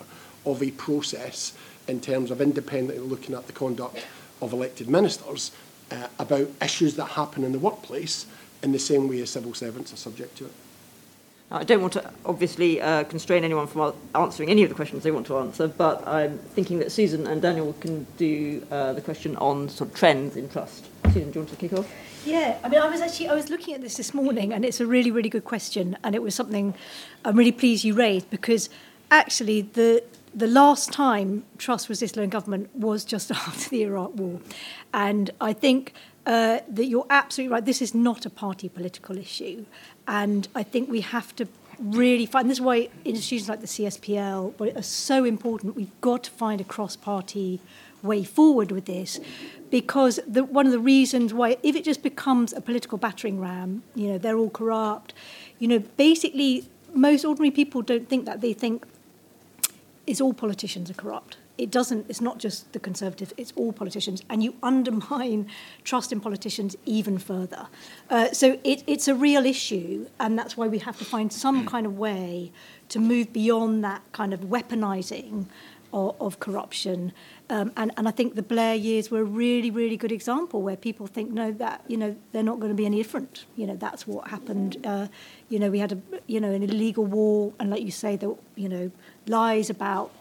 of a process in terms of independently looking at the conduct of elected ministers uh, about issues that happen in the workplace in the same way as civil servants are subject to it. I don't want to obviously uh, constrain anyone from answering any of the questions they want to answer, but I'm thinking that Susan and Daniel can do uh, the question on sort of trends in trust. Susan, do you want to kick off? Yeah, I mean, I was actually I was looking at this this morning, and it's a really really good question, and it was something I'm really pleased you raised because actually the the last time trust was this low in government was just after the Iraq War, and I think uh, that you're absolutely right. This is not a party political issue, and I think we have to really find this is why institutions like the CSPL are so important. We've got to find a cross-party way forward with this because the, one of the reasons why if it just becomes a political battering ram you know they're all corrupt. You know basically most ordinary people don't think that. They think is all politicians are corrupt it doesn't it's not just the conservative it's all politicians and you undermine trust in politicians even further uh, so it, it's a real issue and that's why we have to find some kind of way to move beyond that kind of weaponizing of, of corruption um, and, and I think the Blair years were a really, really good example where people think, no, that, you know, they're not going to be any different. You know, that's what happened. Uh, you know, we had, a, you know, an illegal war, and like you say, the, you know, lies about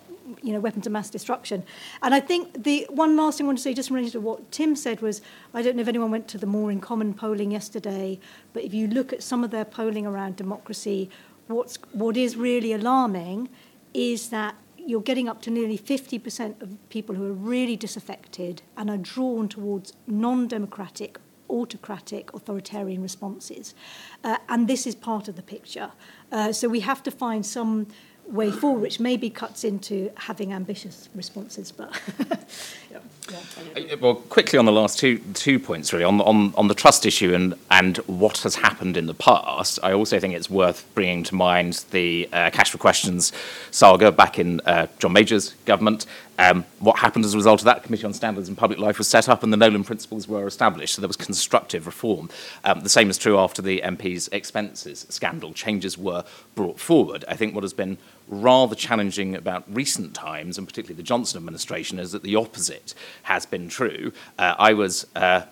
you know, weapons of mass destruction. And I think the one last thing I want to say, just in relation to what Tim said, was I don't know if anyone went to the More in Common polling yesterday, but if you look at some of their polling around democracy, what's, what is really alarming is that you're getting up to nearly 50% of people who are really disaffected and are drawn towards non-democratic autocratic authoritarian responses. Uh, and this is part of the picture. Uh, so we have to find some way forward, which maybe cuts into having ambitious responses. But yeah, yeah. Well, quickly on the last two two points, really on on on the trust issue and and what has happened in the past. I also think it's worth bringing to mind the uh, cash for questions saga back in uh, John Major's government. Um, what happened as a result of that? Committee on Standards in Public Life was set up and the Nolan principles were established. So there was constructive reform. Um, the same is true after the MP's expenses scandal. Changes were brought forward. I think what has been rather challenging about recent times, and particularly the Johnson administration, is that the opposite has been true. Uh, I was. Uh,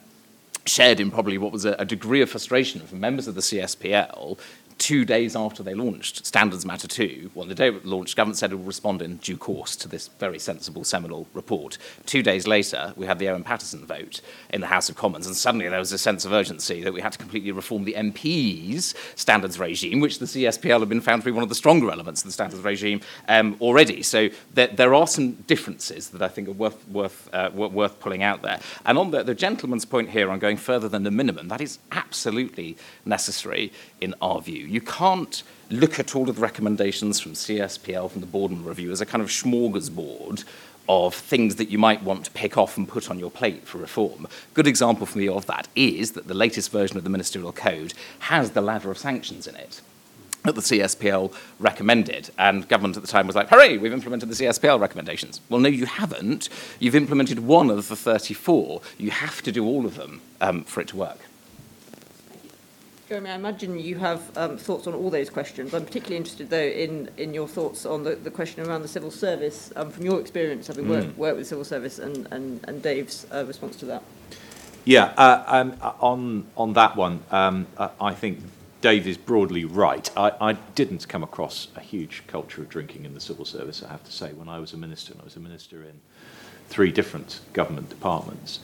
shared in probably what was a, a, degree of frustration from members of the CSPL two days after they launched Standards Matter 2, well, the day it launched, government said it would respond in due course to this very sensible seminal report. Two days later, we had the Owen Paterson vote in the House of Commons, and suddenly there was a sense of urgency that we had to completely reform the MP's standards regime, which the CSPL had been found to be one of the stronger elements of the standards regime um, already. So there, there, are some differences that I think are worth, worth, uh, worth pulling out there. And on the, the gentleman's point here on going further than the minimum, that is absolutely necessary in our view. You can't look at all of the recommendations from CSPL, from the Boardman Review, as a kind of smorgasbord of things that you might want to pick off and put on your plate for reform. Good example for me of that is that the latest version of the Ministerial Code has the ladder of sanctions in it that the CSPL recommended. And government at the time was like, hooray, we've implemented the CSPL recommendations. Well, no, you haven't. You've implemented one of the 34. You have to do all of them um, for it to work. Jeremy, I imagine you have um, thoughts on all those questions. I'm particularly interested, though, in, in your thoughts on the, the question around the civil service, um, from your experience having worked, mm. worked with the civil service and, and, and Dave's uh, response to that. Yeah, uh, um, on, on that one, um, uh, I think Dave is broadly right. I, I didn't come across a huge culture of drinking in the civil service, I have to say, when I was a minister, and I was a minister in three different government departments.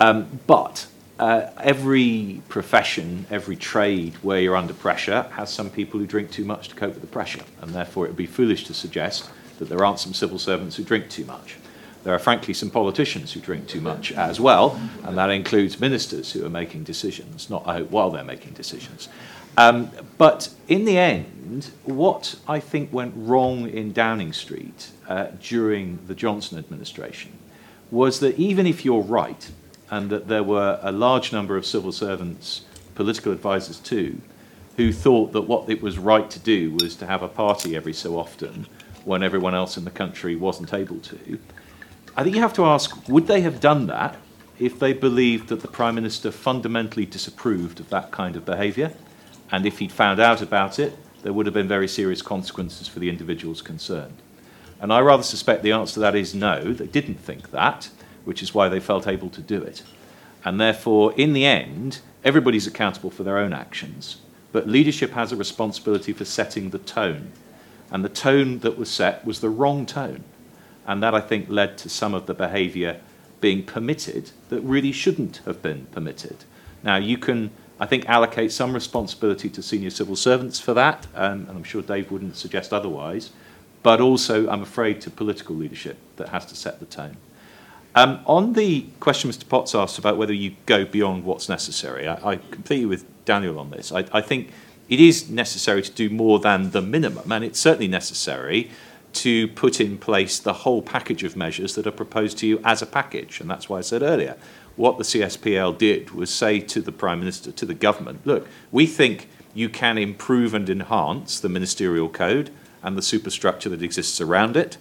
Um, but uh, every profession, every trade where you're under pressure has some people who drink too much to cope with the pressure, and therefore it would be foolish to suggest that there aren't some civil servants who drink too much. There are frankly some politicians who drink too much as well, and that includes ministers who are making decisions, not I hope while they're making decisions. Um, but in the end, what I think went wrong in Downing Street uh, during the Johnson administration was that even if you're right, and that there were a large number of civil servants, political advisors too, who thought that what it was right to do was to have a party every so often when everyone else in the country wasn't able to. I think you have to ask would they have done that if they believed that the Prime Minister fundamentally disapproved of that kind of behaviour? And if he'd found out about it, there would have been very serious consequences for the individuals concerned. And I rather suspect the answer to that is no, they didn't think that which is why they felt able to do it. And therefore, in the end, everybody's accountable for their own actions, but leadership has a responsibility for setting the tone. And the tone that was set was the wrong tone. And that, I think, led to some of the behaviour being permitted that really shouldn't have been permitted. Now, you can, I think, allocate some responsibility to senior civil servants for that, um, and I'm sure Dave wouldn't suggest otherwise, but also, I'm afraid, to political leadership that has to set the tone. Um, on the question Mr. Potts asked about whether you go beyond what's necessary, I, I completely with Daniel on this. I, I think it is necessary to do more than the minimum, and it's certainly necessary to put in place the whole package of measures that are proposed to you as a package. And that's why I said earlier, what the CSPL did was say to the Prime Minister, to the government, look, we think you can improve and enhance the ministerial code and the superstructure that exists around it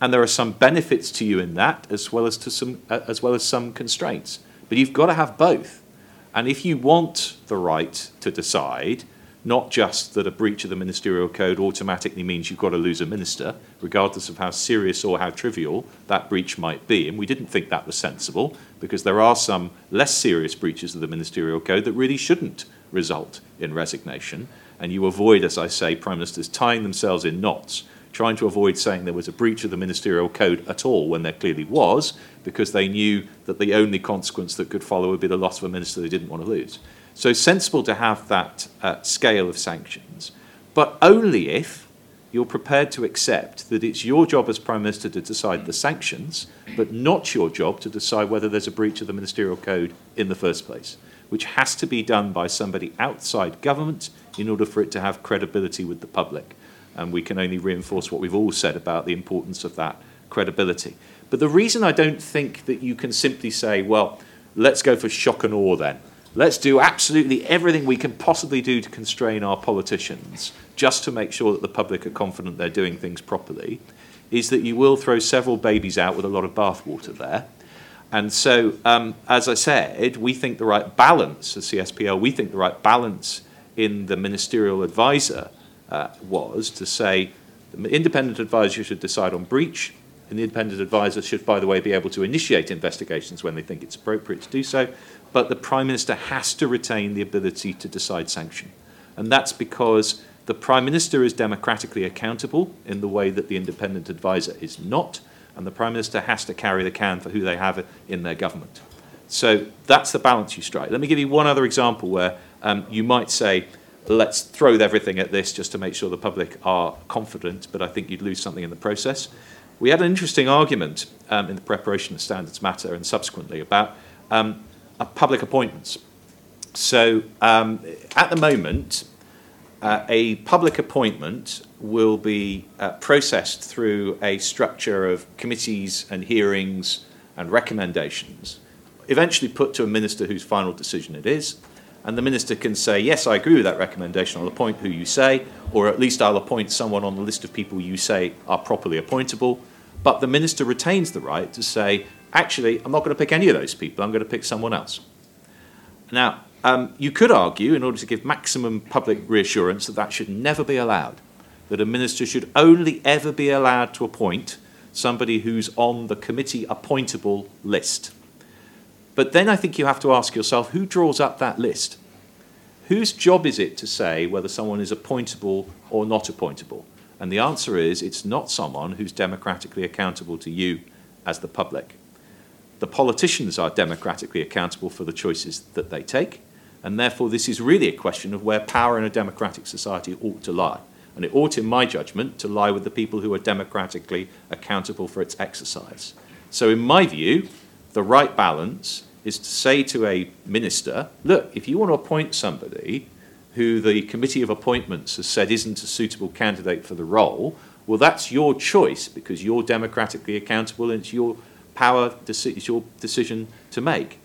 and there are some benefits to you in that as well as to some uh, as well as some constraints. But you've got to have both. And if you want the right to decide not just that a breach of the ministerial code automatically means you've got to lose a minister regardless of how serious or how trivial that breach might be and we didn't think that was sensible because there are some less serious breaches of the ministerial code that really shouldn't result in resignation. And you avoid as i say prime ministers tying themselves in knots trying to avoid saying there was a breach of the ministerial code at all when there clearly was, because they knew that the only consequence that could follow would be the loss of a minister they didn't want to lose. So sensible to have that uh, scale of sanctions, but only if you're prepared to accept that it's your job as Prime Minister to decide the sanctions, but not your job to decide whether there's a breach of the ministerial code in the first place, which has to be done by somebody outside government in order for it to have credibility with the public. And we can only reinforce what we've all said about the importance of that credibility. But the reason I don't think that you can simply say, well, let's go for shock and awe then. Let's do absolutely everything we can possibly do to constrain our politicians just to make sure that the public are confident they're doing things properly, is that you will throw several babies out with a lot of bathwater there. And so, um, as I said, we think the right balance, the CSPL, we think the right balance in the ministerial advisor uh, was to say the independent advisor should decide on breach, and the independent advisor should, by the way, be able to initiate investigations when they think it's appropriate to do so, but the Prime Minister has to retain the ability to decide sanction. And that's because the Prime Minister is democratically accountable in the way that the independent advisor is not, and the Prime Minister has to carry the can for who they have in their government. So that's the balance you strike. Let me give you one other example where um, you might say, let's throw everything at this just to make sure the public are confident, but I think you'd lose something in the process. We had an interesting argument um, in the preparation of Standards Matter and subsequently about um, public appointments. So um, at the moment, uh, a public appointment will be uh, processed through a structure of committees and hearings and recommendations, eventually put to a minister whose final decision it is. And the minister can say, Yes, I agree with that recommendation, I'll appoint who you say, or at least I'll appoint someone on the list of people you say are properly appointable. But the minister retains the right to say, Actually, I'm not going to pick any of those people, I'm going to pick someone else. Now, um, you could argue, in order to give maximum public reassurance, that that should never be allowed, that a minister should only ever be allowed to appoint somebody who's on the committee appointable list. But then I think you have to ask yourself who draws up that list? Whose job is it to say whether someone is appointable or not appointable? And the answer is it's not someone who's democratically accountable to you as the public. The politicians are democratically accountable for the choices that they take. And therefore, this is really a question of where power in a democratic society ought to lie. And it ought, in my judgment, to lie with the people who are democratically accountable for its exercise. So, in my view, the right balance is to say to a minister, look, if you want to appoint somebody who the Committee of Appointments has said isn't a suitable candidate for the role, well, that's your choice because you're democratically accountable and it's your power, it's your decision to make.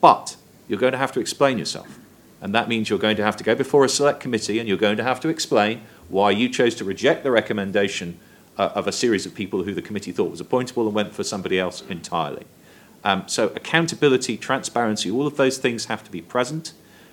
But you're going to have to explain yourself. And that means you're going to have to go before a select committee and you're going to have to explain why you chose to reject the recommendation uh, of a series of people who the committee thought was appointable and went for somebody else entirely. Um, so, accountability, transparency, all of those things have to be present.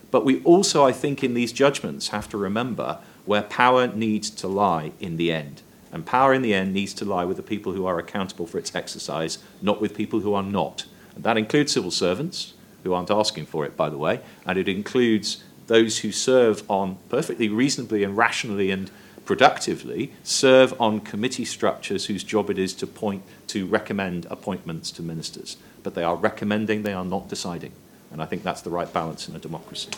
But we also, I think, in these judgments have to remember where power needs to lie in the end. And power in the end needs to lie with the people who are accountable for its exercise, not with people who are not. And that includes civil servants, who aren't asking for it, by the way, and it includes those who serve on perfectly reasonably and rationally and productively serve on committee structures whose job it is to point to recommend appointments to ministers. But they are recommending, they are not deciding. And I think that's the right balance in a democracy.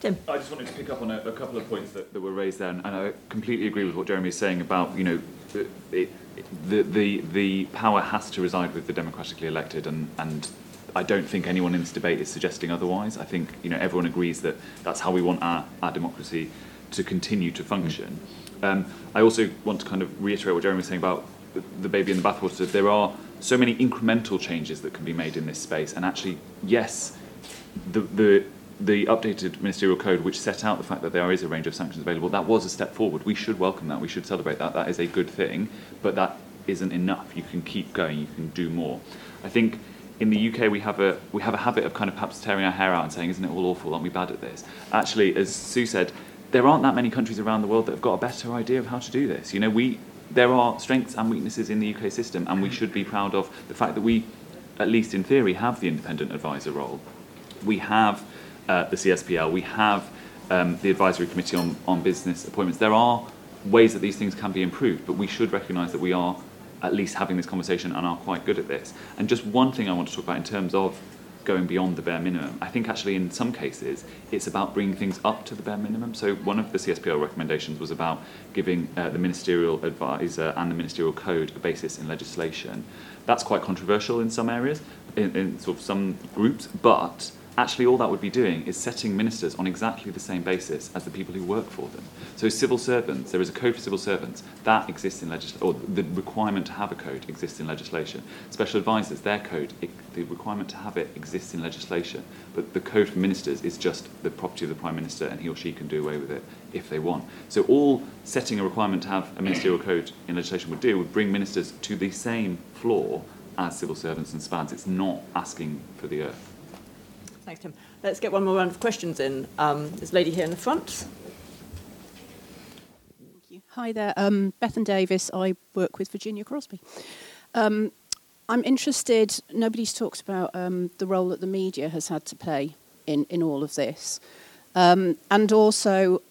Tim. I just wanted to pick up on a, a couple of points that, that were raised there, and, and I completely agree with what Jeremy is saying about, you know, it, it, the, the, the power has to reside with the democratically elected, and, and I don't think anyone in this debate is suggesting otherwise. I think you know everyone agrees that that's how we want our, our democracy to continue to function. Um, I also want to kind of reiterate what Jeremy was saying about the baby in the bathwater. There are so many incremental changes that can be made in this space, and actually, yes, the the the updated ministerial code, which set out the fact that there is a range of sanctions available, that was a step forward. We should welcome that. We should celebrate that. That is a good thing, but that isn't enough. You can keep going. You can do more. I think in the UK we have a we have a habit of kind of perhaps tearing our hair out and saying, "Isn't it all awful? Aren't we bad at this?" Actually, as Sue said, there aren't that many countries around the world that have got a better idea of how to do this. You know, we there are strengths and weaknesses in the UK system, and we should be proud of the fact that we, at least in theory, have the independent advisor role. We have uh, the CSPL. We have um, the advisory committee on on business appointments. There are ways that these things can be improved, but we should recognise that we are at least having this conversation and are quite good at this. And just one thing I want to talk about in terms of going beyond the bare minimum. I think actually in some cases it's about bringing things up to the bare minimum. So one of the CSPL recommendations was about giving uh, the ministerial advisor and the ministerial code a basis in legislation. That's quite controversial in some areas, in, in sort of some groups, but actually all that would be doing is setting ministers on exactly the same basis as the people who work for them. So civil servants, there is a code for civil servants, that exists in legislation, or the requirement to have a code exists in legislation. Special advisors, their code, it, the requirement to have it exists in legislation, but the code for ministers is just the property of the Prime Minister and he or she can do away with it if they want. So all setting a requirement to have a ministerial code in legislation would do would bring ministers to the same floor as civil servants and SPADs. It's not asking for the earth. Thanks, Tim. Let's get one more round of questions in. Um, this lady here in the front. Hi there, um, Bethan Davis. I work with Virginia Crosbie. Um, I'm interested, nobody's talked about um, the role that the media has had to play in, in all of this. Um, and also,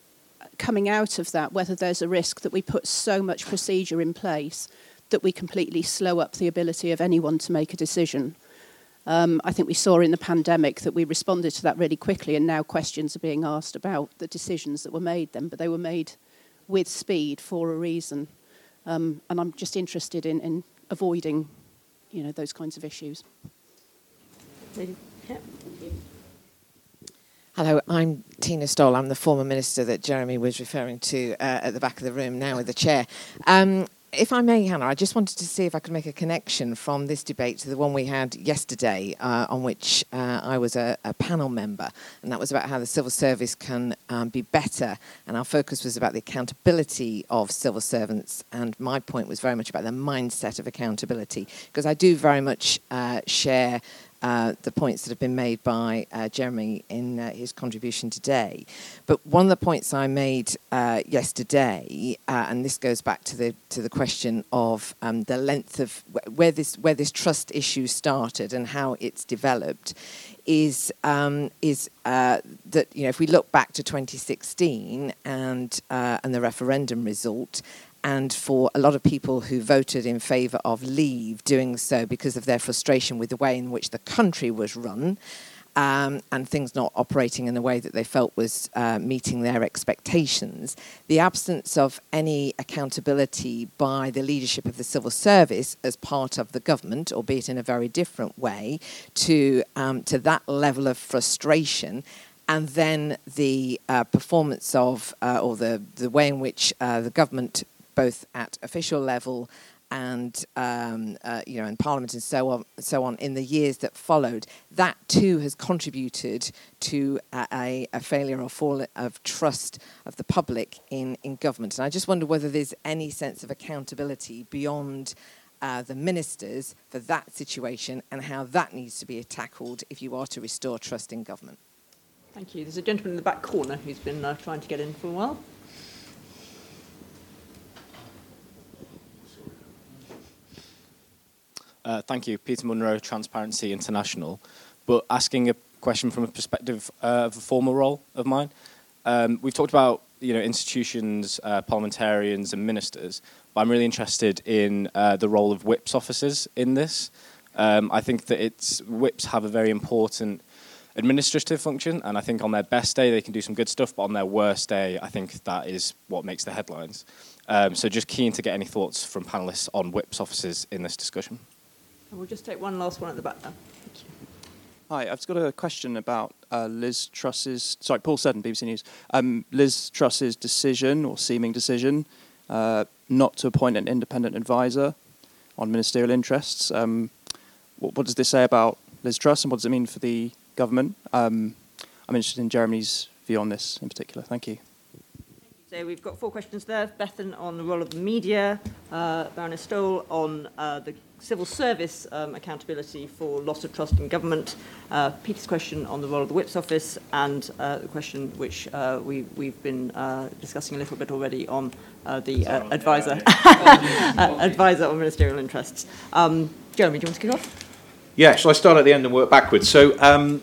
coming out of that, whether there's a risk that we put so much procedure in place that we completely slow up the ability of anyone to make a decision um, I think we saw in the pandemic that we responded to that really quickly, and now questions are being asked about the decisions that were made then, but they were made with speed for a reason. Um, and I'm just interested in, in avoiding, you know, those kinds of issues. Hello, I'm Tina Stowell. I'm the former minister that Jeremy was referring to uh, at the back of the room, now with the chair. Um, if I may, Hannah, I just wanted to see if I could make a connection from this debate to the one we had yesterday, uh, on which uh, I was a, a, panel member, and that was about how the civil service can um, be better. And our focus was about the accountability of civil servants, and my point was very much about the mindset of accountability, because I do very much uh, share uh, the points that have been made by uh, Jeremy in uh, his contribution today. But one of the points I made uh, yesterday, uh, and this goes back to the to the question of um, the length of where this where this trust issue started and how it's developed, is um, is uh, that you know if we look back to 2016 and and the referendum result and for a lot of people who voted in favour of leave doing so because of their frustration with the way in which the country was run um, and things not operating in the way that they felt was uh, meeting their expectations, the absence of any accountability by the leadership of the civil service as part of the government, albeit in a very different way, to, um, to that level of frustration and then the uh, performance of, uh, or the, the way in which uh, the government both at official level and um, uh, you know in Parliament and so on, so on in the years that followed, that too has contributed to a, a failure or fall of trust of the public in, in government. And I just wonder whether there's any sense of accountability beyond uh, the ministers for that situation and how that needs to be tackled if you are to restore trust in government. Thank you. There's a gentleman in the back corner who's been uh, trying to get in for a while. Uh, thank you. Peter Munro, Transparency International. But asking a question from a perspective uh, of a former role of mine. Um, we've talked about you know institutions, uh, parliamentarians, and ministers. But I'm really interested in uh, the role of whips officers in this. Um, I think that it's whips have a very important administrative function, and I think on their best day they can do some good stuff, but on their worst day, I think that is what makes the headlines. Um, so just keen to get any thoughts from panelists on whips officers in this discussion. And we'll just take one last one at the back now. Hi, I've just got a question about uh, Liz Truss's, sorry, Paul Seddon, BBC News. Um, Liz Truss's decision, or seeming decision, uh, not to appoint an independent advisor on ministerial interests. Um, what, what, does this say about Liz Truss and what does it mean for the government? Um, I'm interested in Jeremy's view on this in particular. Thank you. So we've got four questions there. Bethan on the role of the media, uh, Baroness Stowell on uh, the civil service um, accountability for loss of trust in government, uh, Peter's question on the role of the Whip's office, and uh, the question which uh, we, we've been uh, discussing a little bit already on uh, the uh, advisor, uh, advisor on ministerial interests. Um, Jeremy, do you want to kick off? Yeah, shall I start at the end and work backwards? So, um,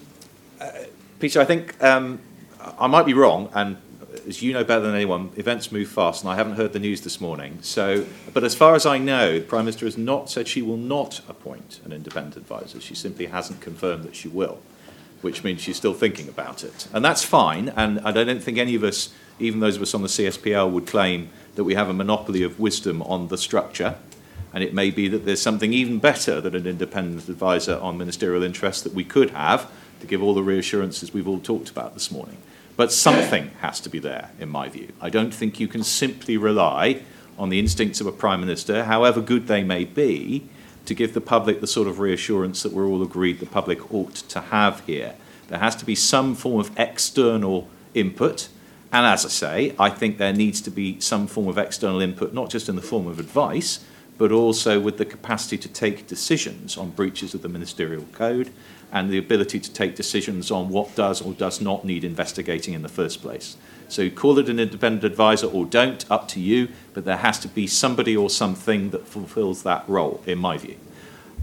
uh, Peter, I think um, I might be wrong, and as you know better than anyone, events move fast, and I haven't heard the news this morning. So, but as far as I know, the Prime Minister has not said she will not appoint an independent advisor. She simply hasn't confirmed that she will, which means she's still thinking about it. And that's fine, and I don't think any of us, even those of us on the CSPL, would claim that we have a monopoly of wisdom on the structure. And it may be that there's something even better than an independent advisor on ministerial interests that we could have to give all the reassurances we've all talked about this morning. But something has to be there, in my view. I don't think you can simply rely on the instincts of a Prime Minister, however good they may be, to give the public the sort of reassurance that we're all agreed the public ought to have here. There has to be some form of external input. And as I say, I think there needs to be some form of external input, not just in the form of advice, but also with the capacity to take decisions on breaches of the ministerial code and the ability to take decisions on what does or does not need investigating in the first place. So call it an independent advisor or don't, up to you, but there has to be somebody or something that fulfills that role, in my view.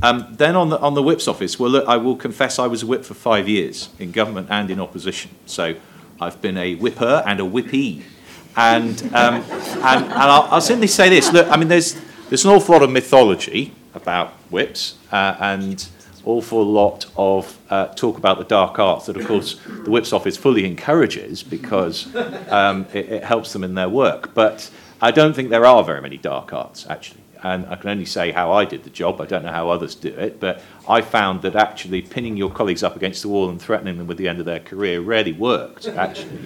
Um, then on the, on the whip's office, well, look, I will confess I was a whip for five years in government and in opposition. So I've been a whipper and a whippy. And, um, and, and I'll, I'll simply say this look, I mean, there's, there's an awful lot of mythology about whips, uh, and awful lot of uh, talk about the dark arts that, of course, the Whip's office fully encourages because um, it, it helps them in their work. But I don't think there are very many dark arts, actually. And I can only say how I did the job. I don't know how others do it. But I found that actually pinning your colleagues up against the wall and threatening them with the end of their career rarely worked, actually.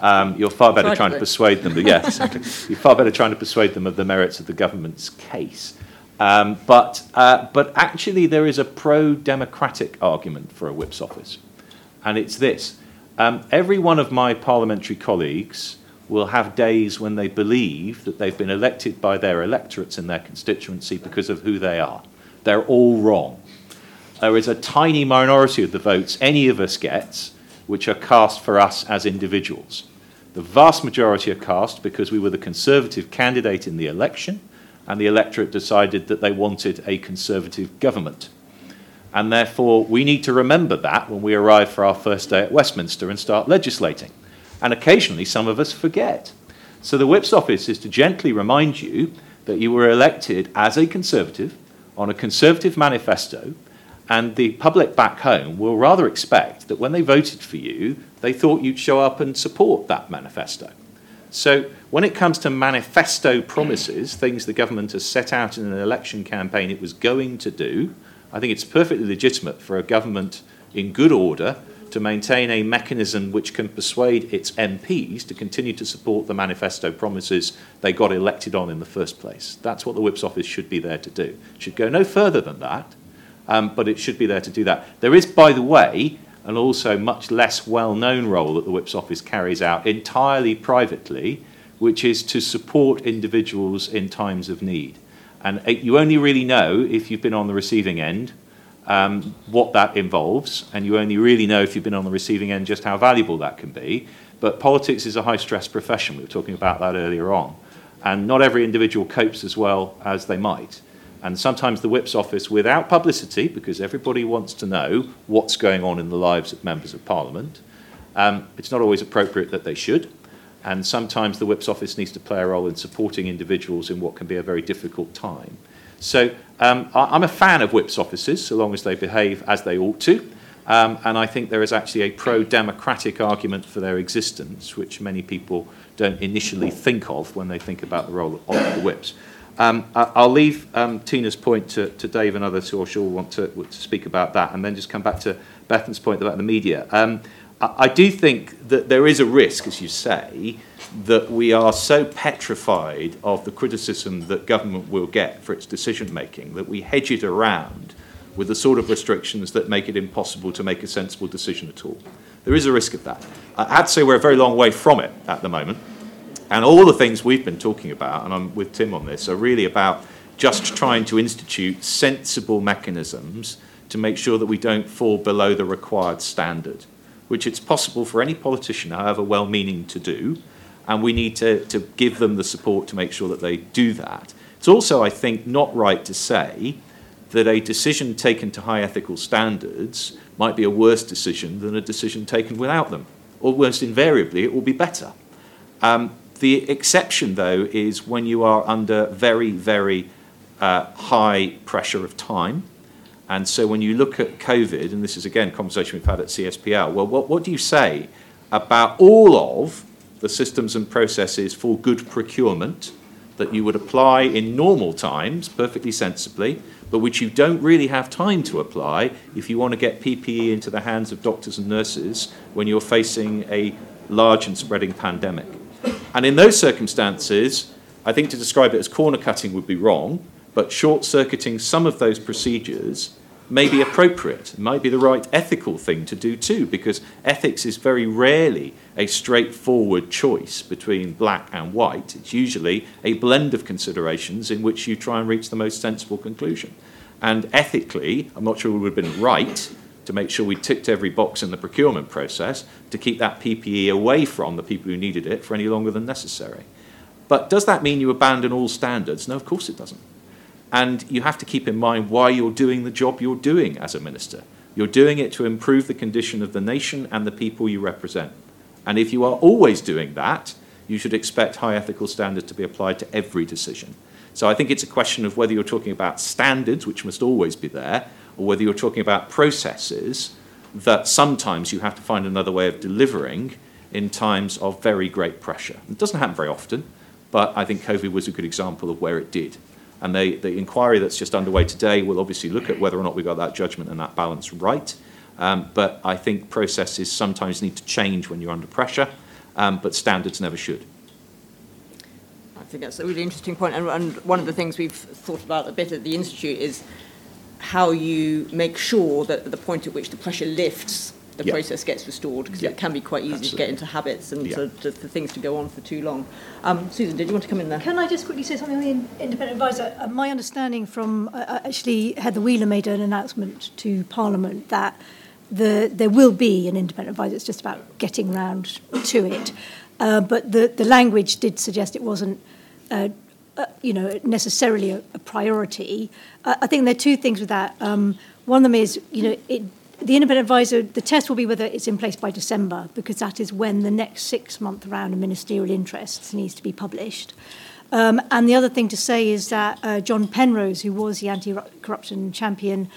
Um, you're far better trying to persuade them. But yeah, exactly. You're far better trying to persuade them of the merits of the government's case. Um, but, uh, but actually, there is a pro democratic argument for a whip's office. And it's this um, every one of my parliamentary colleagues will have days when they believe that they've been elected by their electorates in their constituency because of who they are. They're all wrong. There is a tiny minority of the votes any of us gets which are cast for us as individuals. The vast majority are cast because we were the Conservative candidate in the election and the electorate decided that they wanted a Conservative government. And therefore, we need to remember that when we arrive for our first day at Westminster and start legislating. And occasionally, some of us forget. So, the Whip's office is to gently remind you that you were elected as a Conservative on a Conservative manifesto, and the public back home will rather expect that when they voted for you, they thought you'd show up and support that manifesto. So, when it comes to manifesto promises, things the government has set out in an election campaign it was going to do, I think it's perfectly legitimate for a government in good order to maintain a mechanism which can persuade its MPs to continue to support the manifesto promises they got elected on in the first place. That's what the Whip's office should be there to do. It should go no further than that, um, but it should be there to do that. There is, by the way, and also much less well known role that the Whip's office carries out entirely privately, which is to support individuals in times of need. And you only really know if you've been on the receiving end um, what that involves, and you only really know if you've been on the receiving end just how valuable that can be. But politics is a high stress profession. We were talking about that earlier on. And not every individual copes as well as they might. And sometimes the whip's office, without publicity, because everybody wants to know what's going on in the lives of members of parliament, um, it's not always appropriate that they should. And sometimes the whip's office needs to play a role in supporting individuals in what can be a very difficult time. So um, I, am a fan of whip's offices, so long as they behave as they ought to. Um, and I think there is actually a pro democratic argument for their existence, which many people don't initially think of when they think about the role of the whips. Um, I'll leave um, Tina's point to, Dave and others who I'm sure will want to, speak about that, and then just come back to Bethan's point about the media. Um, I, do think that there is a risk, as you say, that we are so petrified of the criticism that government will get for its decision making that we hedge it around with the sort of restrictions that make it impossible to make a sensible decision at all. There is a risk of that. I'd say we're a very long way from it at the moment. And all the things we've been talking about, and I'm with Tim on this, are really about just trying to institute sensible mechanisms to make sure that we don't fall below the required standard, which it's possible for any politician, however well meaning, to do. And we need to, to give them the support to make sure that they do that. It's also, I think, not right to say that a decision taken to high ethical standards might be a worse decision than a decision taken without them. Almost invariably, it will be better. Um, the exception, though, is when you are under very, very uh, high pressure of time. And so when you look at COVID, and this is again a conversation we've had at CSPL, well, what, what do you say about all of the systems and processes for good procurement that you would apply in normal times perfectly sensibly, but which you don't really have time to apply if you want to get PPE into the hands of doctors and nurses when you're facing a large and spreading pandemic. And in those circumstances, I think to describe it as corner cutting would be wrong, but short circuiting some of those procedures may be appropriate. It might be the right ethical thing to do too, because ethics is very rarely a straightforward choice between black and white. It's usually a blend of considerations in which you try and reach the most sensible conclusion. And ethically, I'm not sure we would have been right to make sure we ticked every box in the procurement process to keep that PPE away from the people who needed it for any longer than necessary. But does that mean you abandon all standards? No, of course it doesn't. And you have to keep in mind why you're doing the job you're doing as a minister. You're doing it to improve the condition of the nation and the people you represent. And if you are always doing that, you should expect high ethical standards to be applied to every decision. So I think it's a question of whether you're talking about standards, which must always be there, or whether you're talking about processes that sometimes you have to find another way of delivering in times of very great pressure. It doesn't happen very often, but I think COVID was a good example of where it did. And they, the inquiry that's just underway today will obviously look at whether or not we got that judgment and that balance right. Um, but I think processes sometimes need to change when you're under pressure, um, but standards never should. I think that's a really interesting point. And, and one of the things we've thought about a bit at the Institute is how you make sure that at the point at which the pressure lifts, the Yeah. process gets restored, because Yeah. it can be quite easy to get into habits and Yeah. to, to, for things to go on for too long. Um, Susan, did you want to come in there? Can I just quickly say something on the independent advisor? Uh, my understanding from uh, actually Heather Wheeler made an announcement to Parliament that the, there will be an independent advisor. It's just about getting round to it. Uh, but the, the language did suggest it wasn't, uh, uh, you know, necessarily a, a priority. Uh, I think there are two things with that. Um, one of them is, you know, it, the independent advisor, the test will be whether it's in place by December, because that is when the next six month round of ministerial interests needs to be published. Um, and the other thing to say is that uh, John Penrose, who was the anti corruption champion,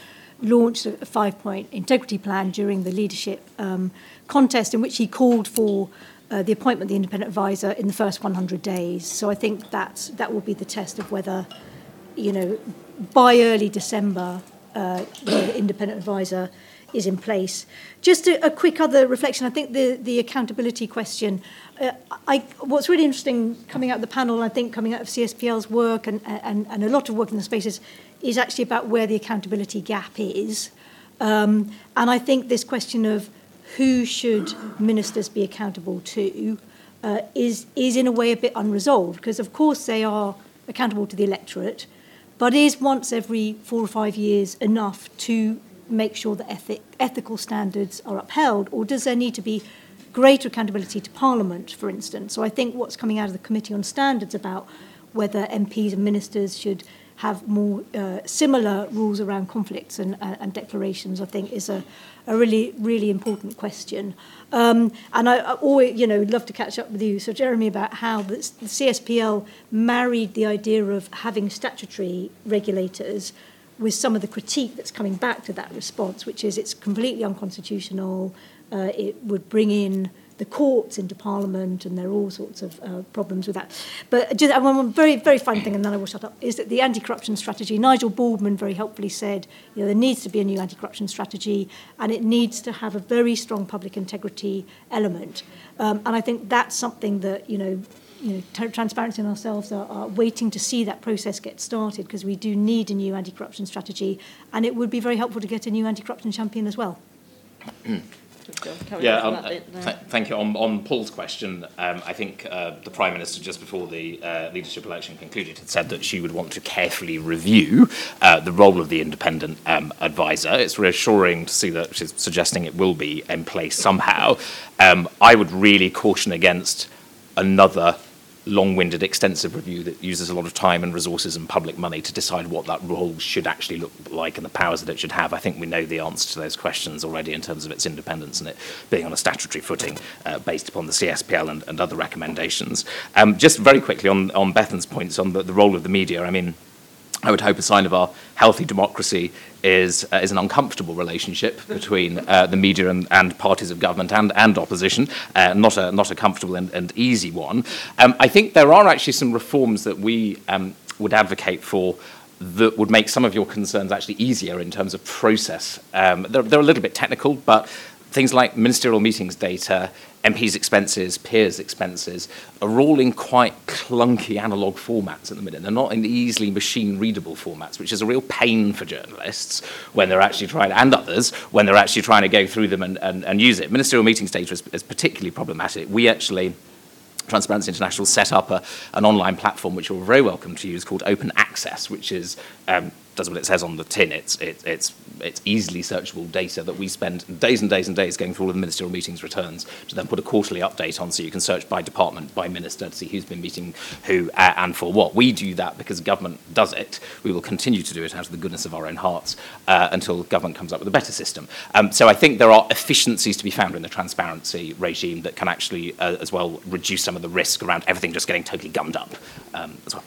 launched a five point integrity plan during the leadership um, contest, in which he called for uh, the appointment of the independent advisor in the first 100 days. So I think that's, that will be the test of whether, you know, by early December, uh, the independent advisor is in place. Just a, a quick other reflection. I think the, the accountability question. Uh, I, what's really interesting coming out of the panel, I think coming out of CSPL's work and, and, and a lot of work in the spaces, is actually about where the accountability gap is. Um, and I think this question of who should ministers be accountable to uh, is, is in a way a bit unresolved because, of course, they are accountable to the electorate, but is once every four or five years enough to make sure that ethic, ethical standards are upheld, or does there need to be greater accountability to Parliament, for instance? So I think what's coming out of the Committee on Standards about whether MPs and ministers should have more uh, similar rules around conflicts and, uh, and declarations, I think, is a, a really, really important question. Um, and I, I always, you know, love to catch up with you, so Jeremy, about how the, the CSPL married the idea of having statutory regulators with some of the critique that's coming back to that response, which is it's completely unconstitutional, uh, it would bring in the courts into Parliament, and there are all sorts of uh, problems with that. But just, one very, very fine thing, and then I will shut up, is that the anti-corruption strategy, Nigel Baldwin very helpfully said, you know, there needs to be a new anti-corruption strategy, and it needs to have a very strong public integrity element. Um, and I think that's something that, you know, you know, t- transparency and ourselves are, are waiting to see that process get started because we do need a new anti-corruption strategy, and it would be very helpful to get a new anti-corruption champion as well. Yeah, um, th- thank you. On, on Paul's question, um, I think uh, the Prime Minister, just before the uh, leadership election concluded, had said that she would want to carefully review uh, the role of the independent um, advisor. It's reassuring to see that she's suggesting it will be in place somehow. Um, I would really caution against another long-winded, extensive review that uses a lot of time and resources and public money to decide what that role should actually look like and the powers that it should have. I think we know the answer to those questions already in terms of its independence and it being on a statutory footing uh, based upon the CSPL and, and other recommendations. Um, just very quickly on, on Bethan's points on the, the role of the media, I mean, I would hope a sign of our healthy democracy is, uh, is an uncomfortable relationship between uh, the media and, and parties of government and, and opposition, uh, not, a, not a comfortable and, and easy one. Um, I think there are actually some reforms that we um, would advocate for that would make some of your concerns actually easier in terms of process. Um, they're, they're a little bit technical, but things like ministerial meetings data, MPs' expenses, peers' expenses, are all in quite clunky analog formats at the minute. They're not in easily machine readable formats, which is a real pain for journalists when they're actually trying, and others, when they're actually trying to go through them and, and, and use it. Ministerial meetings data is, is particularly problematic. We actually Transparency International set up a, an online platform which you're very welcome to use called Open Access, which is um, does what it says on the tin. It's, it, it's, it's easily searchable data that we spend days and days and days going through all the ministerial meetings returns to then put a quarterly update on so you can search by department, by minister to see who's been meeting who uh, and for what. We do that because government does it. We will continue to do it out of the goodness of our own hearts uh, until government comes up with a better system. Um, so I think there are efficiencies to be found in the transparency regime that can actually uh, as well reduce some of the risk around everything just getting totally gummed up um, as well.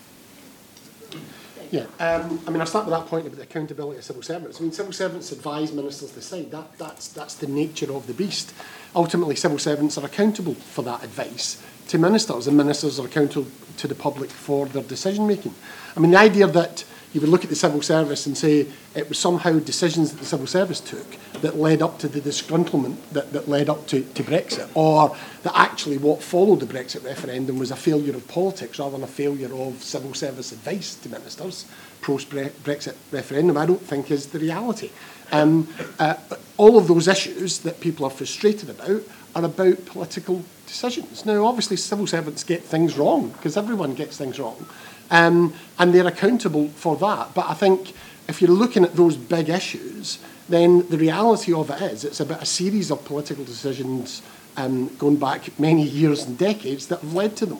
Yeah, um, I mean, I'll start with that point about the accountability of civil servants. I mean, civil servants advise ministers to decide. That, that's, that's the nature of the beast. Ultimately, civil servants are accountable for that advice to ministers, and ministers are accountable to the public for their decision making. I mean, the idea that you would look at the civil service and say it was somehow decisions that the civil service took that led up to the disgruntlement that, that led up to, to Brexit, or that actually what followed the Brexit referendum was a failure of politics rather than a failure of civil service advice to ministers post-Brexit referendum, I don't think is the reality. Um, uh, all of those issues that people are frustrated about are about political decisions. Now, obviously, civil servants get things wrong, because everyone gets things wrong. Um, and they're accountable for that. But I think if you're looking at those big issues, then the reality of it is it's about a series of political decisions um, going back many years and decades that have led to them.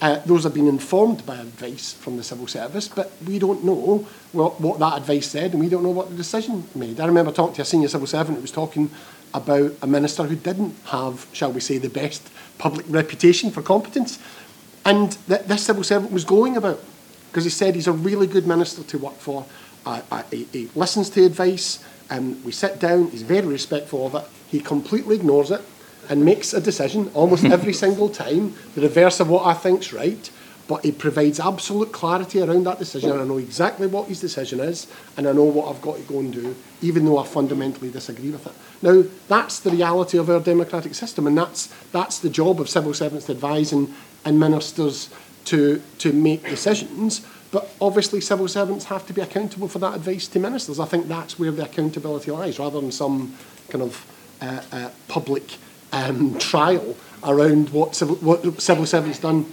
Uh, those have been informed by advice from the civil service, but we don't know what, that advice said, and we don't know what the decision made. I remember talking to a senior civil servant who was talking about a minister who didn't have, shall we say, the best public reputation for competence, and that this civil servant was glowing about because he said he's a really good minister to work for. Uh, uh, he, he listens to advice, and we sit down, he's very respectful of it, he completely ignores it and makes a decision almost every single time, the reverse of what I think's right, but he provides absolute clarity around that decision. And I know exactly what his decision is, and I know what I've got to go and do, even though I fundamentally disagree with it. Now, that's the reality of our democratic system, and that's, that's the job of civil servants to advise and, and ministers to, to make decisions. But obviously, civil servants have to be accountable for that advice to ministers. I think that's where the accountability lies, rather than some kind of uh, uh, public um, trial around what civil, what civil servants done.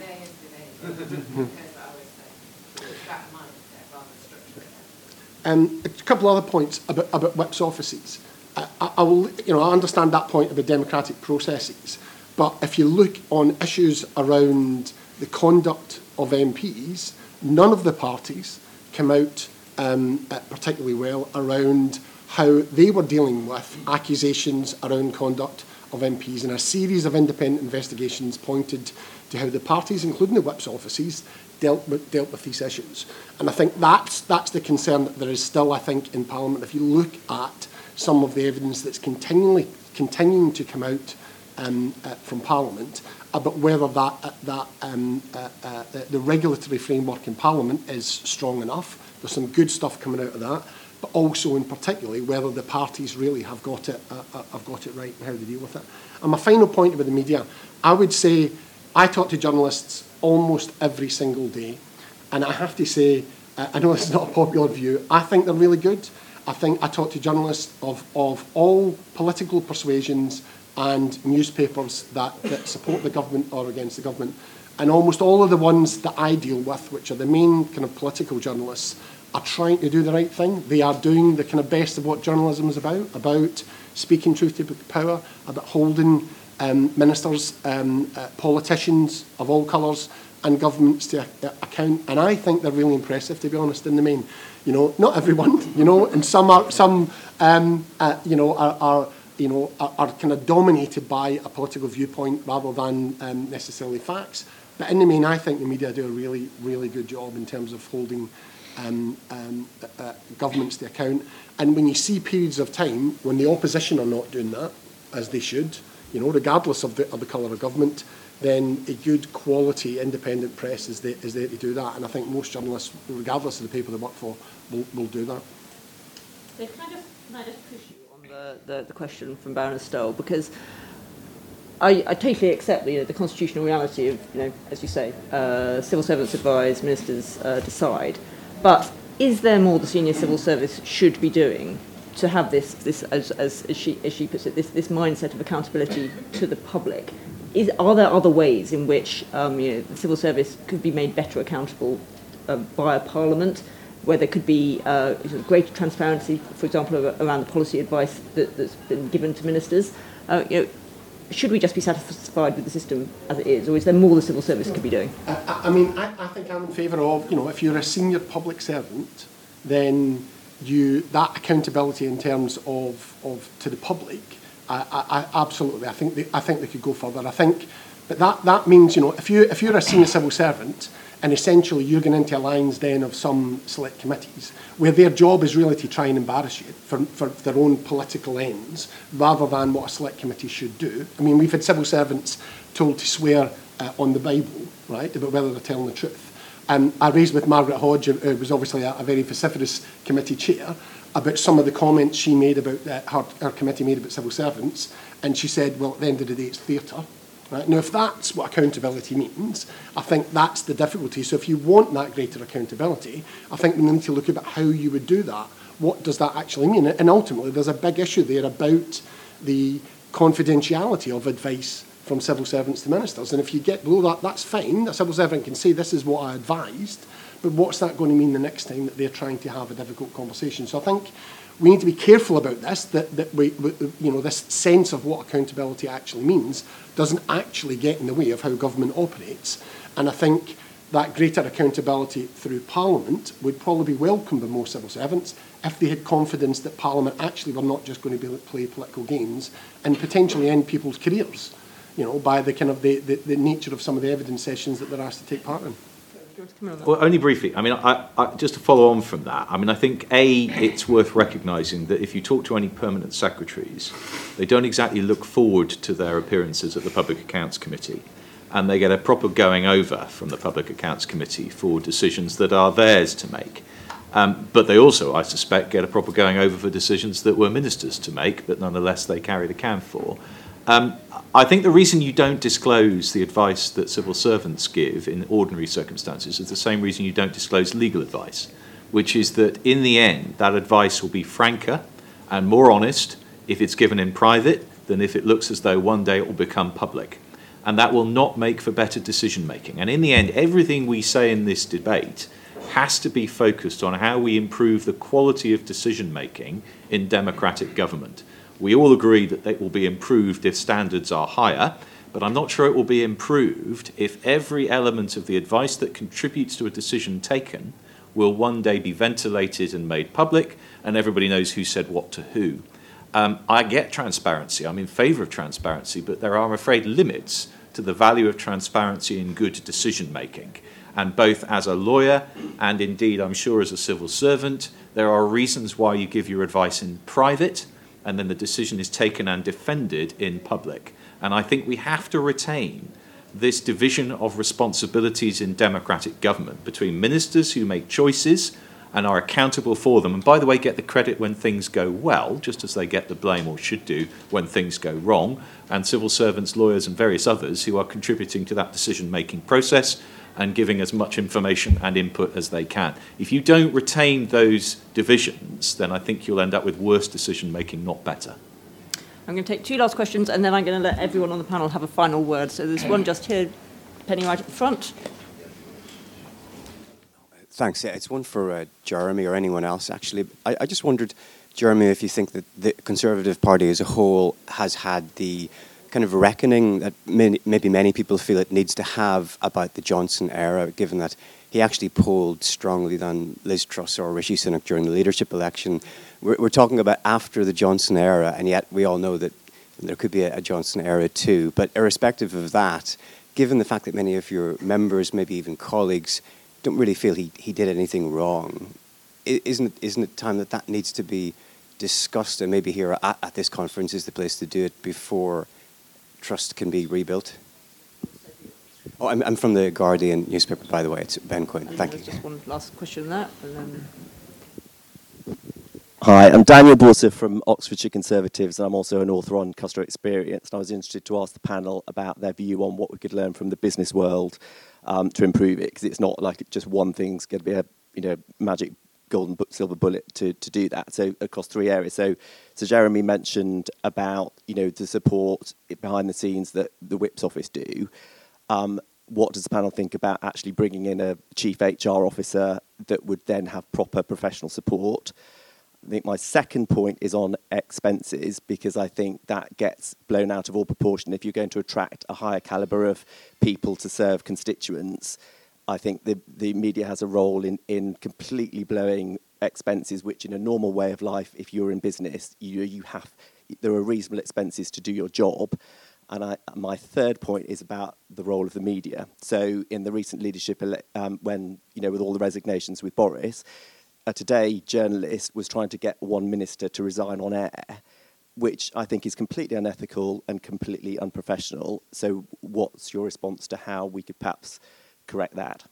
Um, a couple of other points about, about whips offices. I, I, will, you know, I understand that point about democratic processes, but if you look on issues around the conduct of MPs, none of the parties came out um, uh, particularly well around how they were dealing with accusations around conduct of MPs, and a series of independent investigations pointed to how the parties, including the whips offices, dealt with, dealt with these issues. And I think that's, that's the concern that there is still, I think, in Parliament. If you look at some of the evidence that's continually continuing to come out um, uh, from Parliament, about whether that, that um, uh, uh, the regulatory framework in Parliament is strong enough. There's some good stuff coming out of that, but also in particularly whether the parties really have got it, uh, uh, have got it right and how they deal with it. And my final point about the media, I would say I talk to journalists almost every single day, and I have to say, uh, I know it's not a popular view, I think they're really good. I think I talk to journalists of, of all political persuasions, and newspapers that, that support the government or against the government. And almost all of the ones that I deal with, which are the main kind of political journalists, are trying to do the right thing. They are doing the kind of best of what journalism is about, about speaking truth to power, about holding um, ministers, um, uh, politicians of all colours and governments to uh, account. And I think they're really impressive, to be honest, in the main. You know, not everyone, you know, and some are, some, um, uh, you know, are, are you know, are, are kind of dominated by a political viewpoint rather than um, necessarily facts. But in the main, I think the media do a really, really good job in terms of holding um, um, uh, governments to account. And when you see periods of time when the opposition are not doing that, as they should, you know, regardless of the, of the colour of government, then a good quality independent press is there, is there to do that. And I think most journalists, regardless of the paper they work for, will, will do that. So can I just, can I the, the, the question from Baroness Stowell? Because I, I totally accept the constitutional reality of, you know, as you say, uh, civil servants advise, ministers uh, decide. But is there more the senior civil service should be doing to have this, this as, as, as, she, as she puts it, this, this mindset of accountability to the public? Is, are there other ways in which um, you know, the civil service could be made better accountable uh, via Parliament, where there could be uh, greater transparency, for example, around the policy advice that, that's been given to ministers? Uh, you know, should we just be satisfied with the system as it is, or is there more the civil service could be doing? I, I mean, I, I think I'm in favour of, you know, if you're a senior public servant, then you that accountability in terms of, of to the public, I, I absolutely, I think they, I think they could go further. I think, but that, that means, you know, if you if you're a senior civil servant And essentially, you're going into a lion's den of some select committees where their job is really to try and embarrass you for, for their own political ends rather than what a select committee should do. I mean, we've had civil servants told to swear uh, on the Bible, right, about whether they're telling the truth. And I raised with Margaret Hodge, who was obviously a, a very vociferous committee chair, about some of the comments she made about uh, her, her committee made about civil servants. And she said, well, at the end of the day, it's theatre. Right? Now, if that's what accountability means, I think that's the difficulty. So if you want that greater accountability, I think we need to look at how you would do that. What does that actually mean? And ultimately, there's a big issue there about the confidentiality of advice from civil servants to ministers. And if you get below that, that's fine. A civil servant can say, this is what I advised. But what's that going to mean the next time that they're trying to have a difficult conversation? So I think we need to be careful about this, that, that we, we, you know, this sense of what accountability actually means doesn't actually get in the way of how government operates. And I think that greater accountability through Parliament would probably be welcomed by more civil servants if they had confidence that Parliament actually were not just going to be play political games and potentially end people's careers, you know, by the kind of the, the, the nature of some of the evidence sessions that they're asked to take part in. Well, only briefly. I mean, I, I, just to follow on from that, I mean, I think, A, it's worth recognising that if you talk to any permanent secretaries, they don't exactly look forward to their appearances at the Public Accounts Committee. And they get a proper going over from the Public Accounts Committee for decisions that are theirs to make. Um, but they also, I suspect, get a proper going over for decisions that were ministers to make, but nonetheless they carry the can for. Um, I think the reason you don't disclose the advice that civil servants give in ordinary circumstances is the same reason you don't disclose legal advice, which is that in the end, that advice will be franker and more honest if it's given in private than if it looks as though one day it will become public. And that will not make for better decision making. And in the end, everything we say in this debate has to be focused on how we improve the quality of decision making in democratic government. We all agree that it will be improved if standards are higher, but I'm not sure it will be improved if every element of the advice that contributes to a decision taken will one day be ventilated and made public, and everybody knows who said what to who. Um, I get transparency, I'm in favour of transparency, but there are, I'm afraid, limits to the value of transparency in good decision making. And both as a lawyer and indeed, I'm sure, as a civil servant, there are reasons why you give your advice in private and then the decision is taken and defended in public. And I think we have to retain this division of responsibilities in democratic government between ministers who make choices and are accountable for them, and by the way, get the credit when things go well, just as they get the blame or should do when things go wrong, and civil servants, lawyers, and various others who are contributing to that decision making process and giving as much information and input as they can. If you don't retain those divisions, then I think you'll end up with worse decision making, not better. I'm going to take two last questions and then I'm going to let everyone on the panel have a final word. So there's one just here, Penny right at the front. Thanks. Yeah, it's one for uh, Jeremy or anyone else, actually. I, I just wondered, Jeremy, if you think that the Conservative Party as a whole has had the kind of reckoning that many, maybe many people feel it needs to have about the Johnson era, given that he actually polled strongly than Liz Truss or Rishi Sunak during the leadership election. We're, we're talking about after the Johnson era, and yet we all know that there could be a, a Johnson era too. But irrespective of that, given the fact that many of your members, maybe even colleagues, don't really feel he, he did anything wrong, isn't, isn't it time that that needs to be discussed and maybe here at, at this conference is the place to do it before trust can be rebuilt? Oh, I'm, I'm from the Guardian newspaper, by the way. It's Ben Quinn. Thank you. Just one last question on that, and then Hi, I'm Daniel Borsa from Oxfordshire Conservatives, and I'm also an author on customer experience. And I was interested to ask the panel about their view on what we could learn from the business world um, to improve it, because it's not like just one thing's going to be a you know magic golden silver bullet to, to do that. So across three areas. So so Jeremy mentioned about you know the support behind the scenes that the Whip's office do. Um, what does the panel think about actually bringing in a chief HR officer that would then have proper professional support? I think my second point is on expenses because I think that gets blown out of all proportion. If you're going to attract a higher caliber of people to serve constituents, I think the, the media has a role in, in completely blowing expenses, which in a normal way of life, if you're in business, you, you have, there are reasonable expenses to do your job. And I, my third point is about the role of the media. So in the recent leadership, ele- um, when, you know, with all the resignations with Boris, a Today journalist was trying to get one minister to resign on air, which I think is completely unethical and completely unprofessional. So, what's your response to how we could perhaps correct that?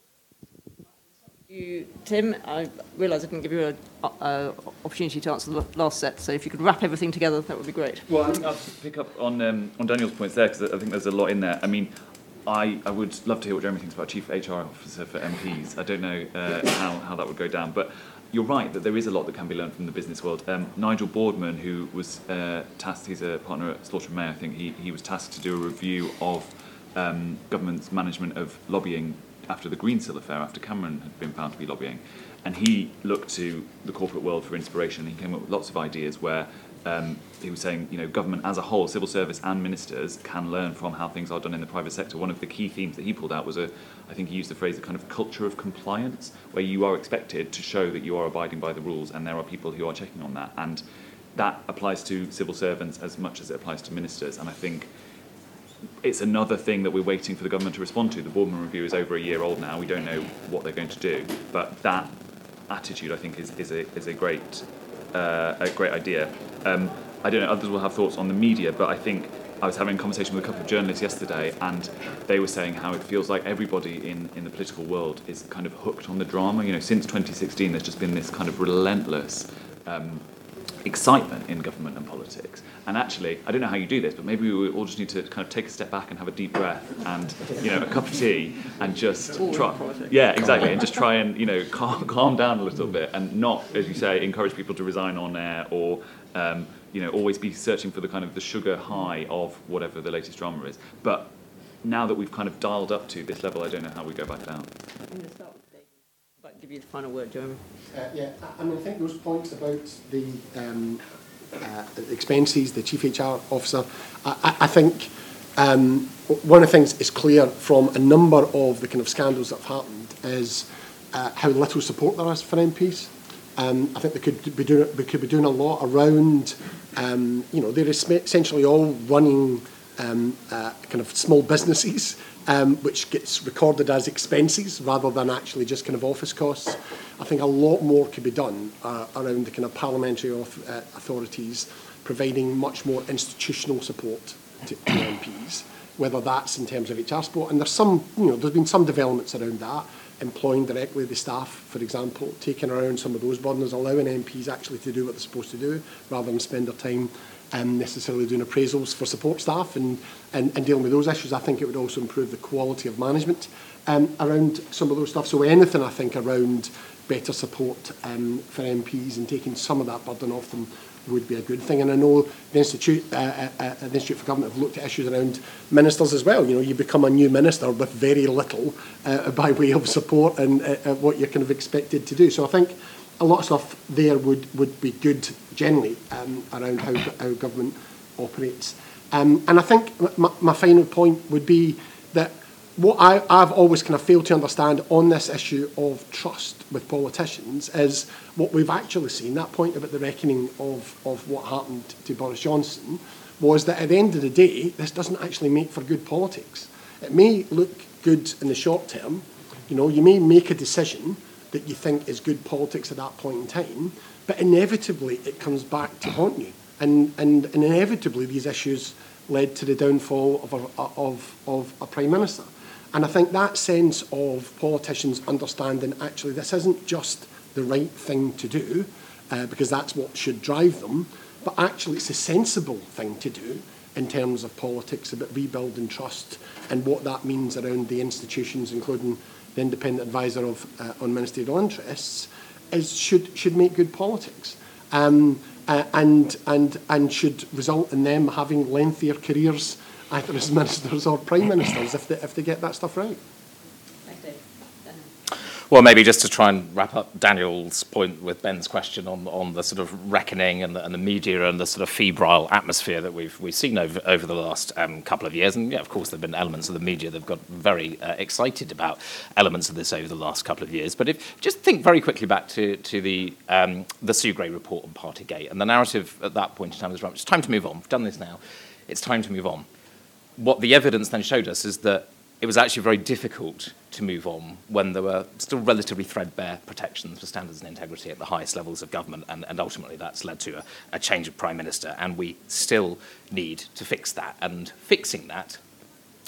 You, Tim, I realise I didn't give you an opportunity to answer the last set, so if you could wrap everything together, that would be great. Well, I think I'll pick up on, um, on Daniel's points there, because I think there's a lot in there. I mean, I, I would love to hear what Jeremy thinks about Chief HR Officer for MPs. I don't know uh, how, how that would go down, but you're right that there is a lot that can be learned from the business world. Um, Nigel Boardman, who was uh, tasked, he's a partner at Slaughter May, I think, he, he was tasked to do a review of um, government's management of lobbying after the Greensill affair, after Cameron had been found to be lobbying. And he looked to the corporate world for inspiration. He came up with lots of ideas where um, he was saying, you know, government as a whole, civil service and ministers can learn from how things are done in the private sector. One of the key themes that he pulled out was a, I think he used the phrase, a kind of culture of compliance, where you are expected to show that you are abiding by the rules, and there are people who are checking on that. And that applies to civil servants as much as it applies to ministers. And I think it's another thing that we're waiting for the government to respond to. The Boardman review is over a year old now. We don't know what they're going to do, but that attitude, I think, is, is a is a great uh, a great idea. Um, I don't know, others will have thoughts on the media, but I think I was having a conversation with a couple of journalists yesterday, and they were saying how it feels like everybody in, in the political world is kind of hooked on the drama. You know, since 2016, there's just been this kind of relentless um, excitement in government and politics. And actually, I don't know how you do this, but maybe we all just need to kind of take a step back and have a deep breath and, you know, a cup of tea and just try. Yeah, exactly. And just try and, you know, calm, calm down a little bit and not, as you say, encourage people to resign on air or, um, you know, always be searching for the kind of the sugar high of whatever the latest drama is. But now that we've kind of dialed up to this level, I don't know how we go back down. Like give you the final word, Jeremy. Uh, yeah, I, I mean, I think those points about the um, uh, the expenses, the chief HR officer, I, I, think um, one of the things is clear from a number of the kind of scandals that have happened is uh, how little support there is for MPs. Um, I think they could be doing they could be doing a lot around. Um, you know, they're essentially all running um, uh, kind of small businesses, um, which gets recorded as expenses rather than actually just kind of office costs. I think a lot more could be done uh, around the kind of parliamentary auth- uh, authorities providing much more institutional support to, to MPs, whether that's in terms of HR support. And there's some, you know, there's been some developments around that, employing directly the staff, for example, taking around some of those burdens, allowing MPs actually to do what they're supposed to do rather than spend their time um, necessarily doing appraisals for support staff and, and, and dealing with those issues. I think it would also improve the quality of management um, around some of those stuff. So anything, I think, around better support um, for MPs and taking some of that burden off them would be a good thing. And I know the Institute, uh, uh, uh, the Institute for Government have looked at issues around ministers as well. You know, you become a new minister with very little uh, by way of support and uh, uh what you're kind of expected to do. So I think a lot of stuff there would, would be good generally um, around how, how government operates. Um, and I think my, my final point would be that what I, I've always kind of failed to understand on this issue of trust with politicians is what we've actually seen, that point about the reckoning of, of what happened to Boris Johnson, was that at the end of the day, this doesn't actually make for good politics. It may look good in the short term, you know, you may make a decision that you think is good politics at that point in time, but inevitably it comes back to haunt you. And, and, and inevitably these issues led to the downfall of a, of, of a Prime Minister. And I think that sense of politicians understanding actually this isn't just the right thing to do, uh, because that's what should drive them, but actually it's a sensible thing to do in terms of politics about rebuilding trust and what that means around the institutions, including the independent advisor of, uh, on ministerial interests, is, should, should make good politics. Um, uh, and, and, and should result in them having lengthier careers either as ministers or prime ministers if they, if they get that stuff right. Well, maybe just to try and wrap up Daniel's point with Ben's question on, on the sort of reckoning and the, and the media and the sort of febrile atmosphere that we've, we've seen over, over the last um, couple of years. And yeah, of course, there have been elements of the media that have got very uh, excited about elements of this over the last couple of years. But if, just think very quickly back to, to the, um, the Sue Gray report on Partygate. And the narrative at that point in time was right, it's time to move on. We've done this now. It's time to move on. What the evidence then showed us is that it was actually very difficult to move on when there were still relatively threadbare protections for standards and integrity at the highest levels of government, and, and ultimately that's led to a, a change of prime minister, and we still need to fix that. And fixing that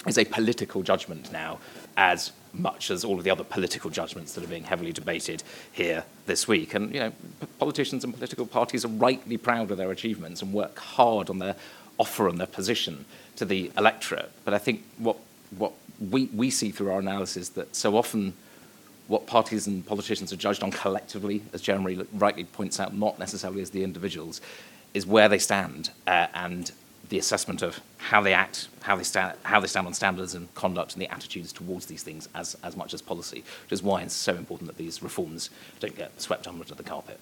is a political judgment now, as much as all of the other political judgments that are being heavily debated here this week. And you know, politicians and political parties are rightly proud of their achievements and work hard on their offer and their position to the electorate. But I think what what we, we see through our analysis that so often what parties and politicians are judged on collectively, as Jeremy rightly points out, not necessarily as the individuals, is where they stand uh, and the assessment of how they act, how they, sta- how they stand on standards and conduct and the attitudes towards these things as, as much as policy, which is why it's so important that these reforms don't get swept under the carpet.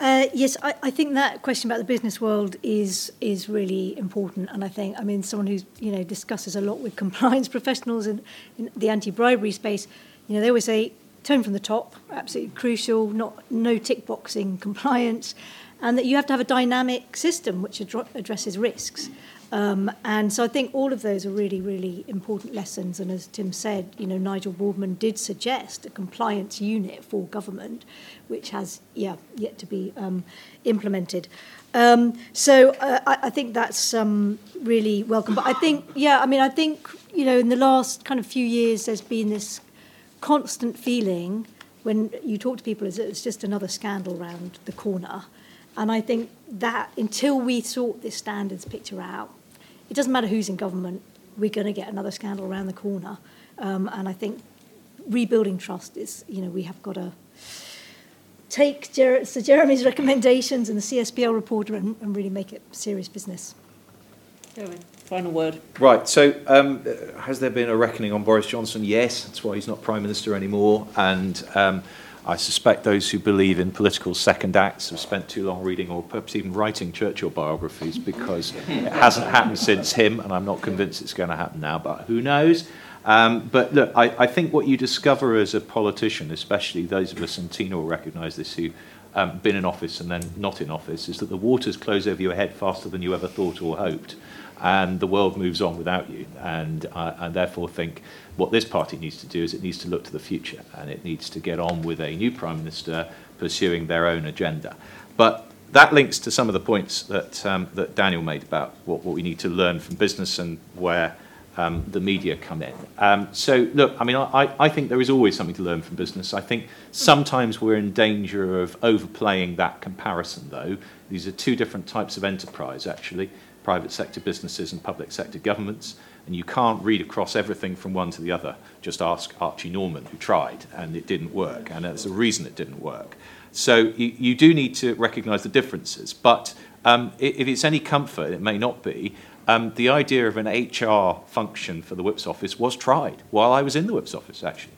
Uh, yes, I, I think that question about the business world is is really important, and I think I mean someone who's you know discusses a lot with compliance professionals in, in the anti-bribery space. You know, they always say tone from the top, absolutely crucial. Not no tick boxing compliance, and that you have to have a dynamic system which ad- addresses risks. Um, and so I think all of those are really, really important lessons. And as Tim said, you know, Nigel Boardman did suggest a compliance unit for government, which has, yeah, yet to be um, implemented. Um, so uh, I, I think that's um, really welcome. But I think, yeah, I mean, I think, you know, in the last kind of few years, there's been this constant feeling when you talk to people, it's just another scandal around the corner. And I think that until we sort this standards picture out, it doesn't matter who's in government, we're going to get another scandal around the corner. Um, and I think rebuilding trust is, you know, we have got to take Jer- Sir Jeremy's recommendations and the CSPL report and, and really make it serious business. Final word. Right. So, um, has there been a reckoning on Boris Johnson? Yes. That's why he's not prime minister anymore. And um, I suspect those who believe in political second acts have spent too long reading or perhaps even writing Churchill biographies because it hasn't happened since him, and I'm not convinced it's going to happen now, but who knows? Um, but look, I, I think what you discover as a politician, especially those of us, and Tina will recognise this, who um, been in office and then not in office, is that the waters close over your head faster than you ever thought or hoped and the world moves on without you. And I, I therefore think what this party needs to do is it needs to look to the future and it needs to get on with a new prime minister pursuing their own agenda. But that links to some of the points that, um, that Daniel made about what, what we need to learn from business and where um, the media come in. Um, so, look, I mean, I, I think there is always something to learn from business. I think sometimes we're in danger of overplaying that comparison, though. These are two different types of enterprise, actually private sector businesses and public sector governments, and you can't read across everything from one to the other. Just ask Archie Norman, who tried, and it didn't work, and there's a reason it didn't work. So you, you do need to recognise the differences, but um, if it's any comfort, it may not be. Um, the idea of an HR function for the Whip's office was tried while I was in the Whip's office, actually.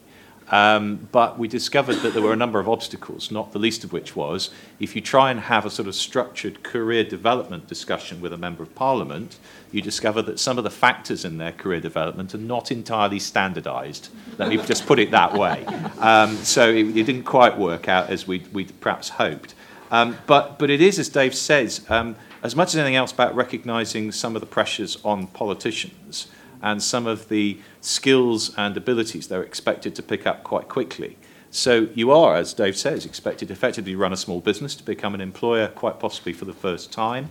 Um, but we discovered that there were a number of obstacles, not the least of which was if you try and have a sort of structured career development discussion with a member of parliament, you discover that some of the factors in their career development are not entirely standardised. Let me just put it that way. Um, so it, it, didn't quite work out as we'd, we'd perhaps hoped. Um, but, but it is, as Dave says, um, as much as anything else about recognising some of the pressures on politicians and some of the skills and abilities they're expected to pick up quite quickly. So you are, as Dave says, expected to effectively run a small business, to become an employer quite possibly for the first time.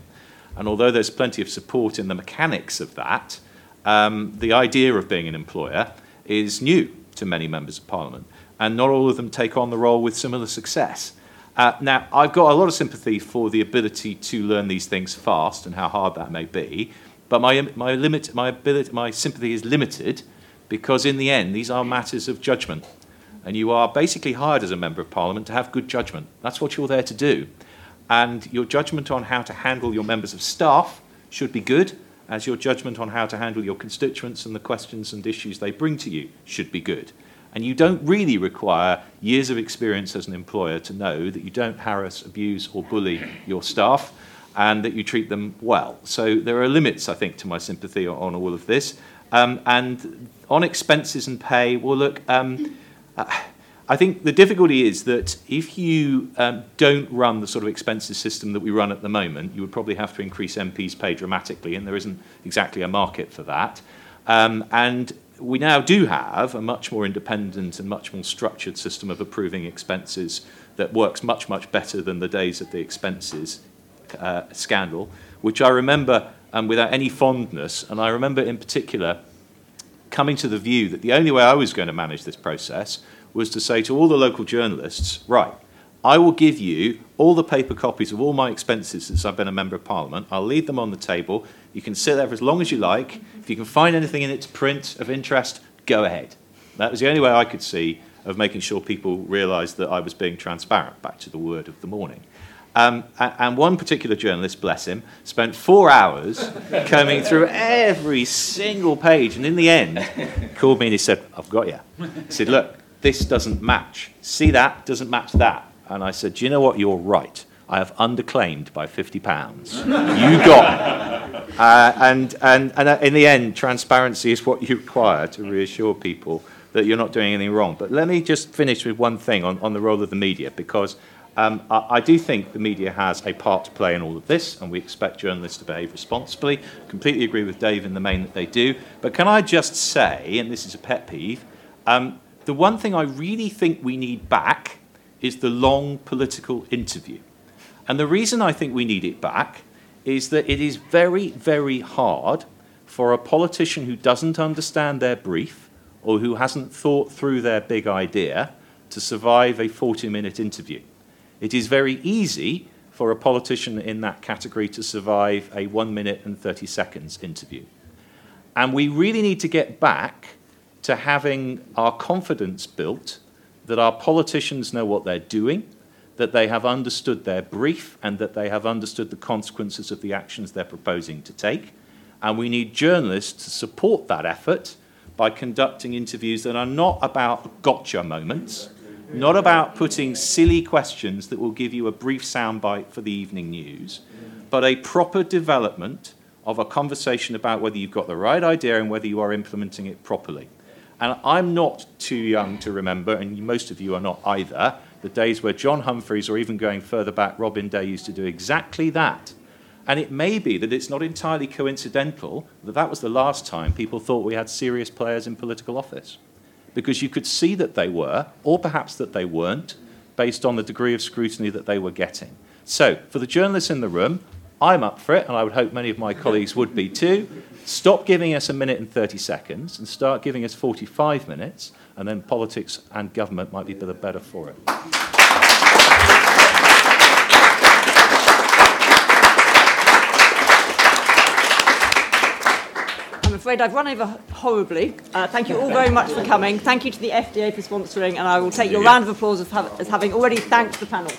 And although there's plenty of support in the mechanics of that, um, the idea of being an employer is new to many members of parliament. And not all of them take on the role with similar success. Uh, now, I've got a lot of sympathy for the ability to learn these things fast and how hard that may be. But my, my, limit, my, ability, my sympathy is limited because, in the end, these are matters of judgment. And you are basically hired as a Member of Parliament to have good judgment. That's what you're there to do. And your judgment on how to handle your members of staff should be good, as your judgment on how to handle your constituents and the questions and issues they bring to you should be good. And you don't really require years of experience as an employer to know that you don't harass, abuse, or bully your staff and that you treat them well. So there are limits, I think, to my sympathy on, all of this. Um, and on expenses and pay, well, look, um, I think the difficulty is that if you um, don't run the sort of expenses system that we run at the moment, you would probably have to increase MPs' pay dramatically, and there isn't exactly a market for that. Um, and we now do have a much more independent and much more structured system of approving expenses that works much, much better than the days of the expenses uh, scandal, which I remember um, without any fondness. And I remember in particular coming to the view that the only way I was going to manage this process was to say to all the local journalists, right, I will give you all the paper copies of all my expenses since I've been a member of parliament. I'll leave them on the table. You can sit there for as long as you like. If you can find anything in it to print of interest, go ahead. That was the only way I could see of making sure people realised that I was being transparent, back to the word of the morning. Um, and one particular journalist, bless him, spent four hours combing through every single page, and in the end, called me and he said, "I've got you." He said, "Look, this doesn't match. See that doesn't match that." And I said, "Do you know what? You're right. I have underclaimed by fifty pounds. You got." It. Uh, and and and in the end, transparency is what you require to reassure people that you're not doing anything wrong. But let me just finish with one thing on, on the role of the media, because um, I, I do think the media has a part to play in all of this, and we expect journalists to behave responsibly. Completely agree with Dave in the main that they do. But can I just say, and this is a pet peeve, um, the one thing I really think we need back is the long political interview. And the reason I think we need it back is that it is very, very hard for a politician who doesn't understand their brief or who hasn't thought through their big idea to survive a 40 minute interview. It is very easy for a politician in that category to survive a one minute and 30 seconds interview. And we really need to get back to having our confidence built that our politicians know what they're doing, that they have understood their brief, and that they have understood the consequences of the actions they're proposing to take. And we need journalists to support that effort by conducting interviews that are not about gotcha moments, not about putting silly questions that will give you a brief soundbite for the evening news, but a proper development of a conversation about whether you've got the right idea and whether you are implementing it properly. And I'm not too young to remember, and most of you are not either, the days where John Humphrys, or even going further back, Robin Day used to do exactly that. And it may be that it's not entirely coincidental that that was the last time people thought we had serious players in political office because you could see that they were, or perhaps that they weren't, based on the degree of scrutiny that they were getting. So, for the journalists in the room, I'm up for it, and I would hope many of my colleagues would be too. Stop giving us a minute and 30 seconds and start giving us 45 minutes, and then politics and government might be better for it. Afraid I've run over horribly. Uh, thank you all very much for coming. Thank you to the FDA for sponsoring, and I will take your round of applause as, as having already thanked the panel.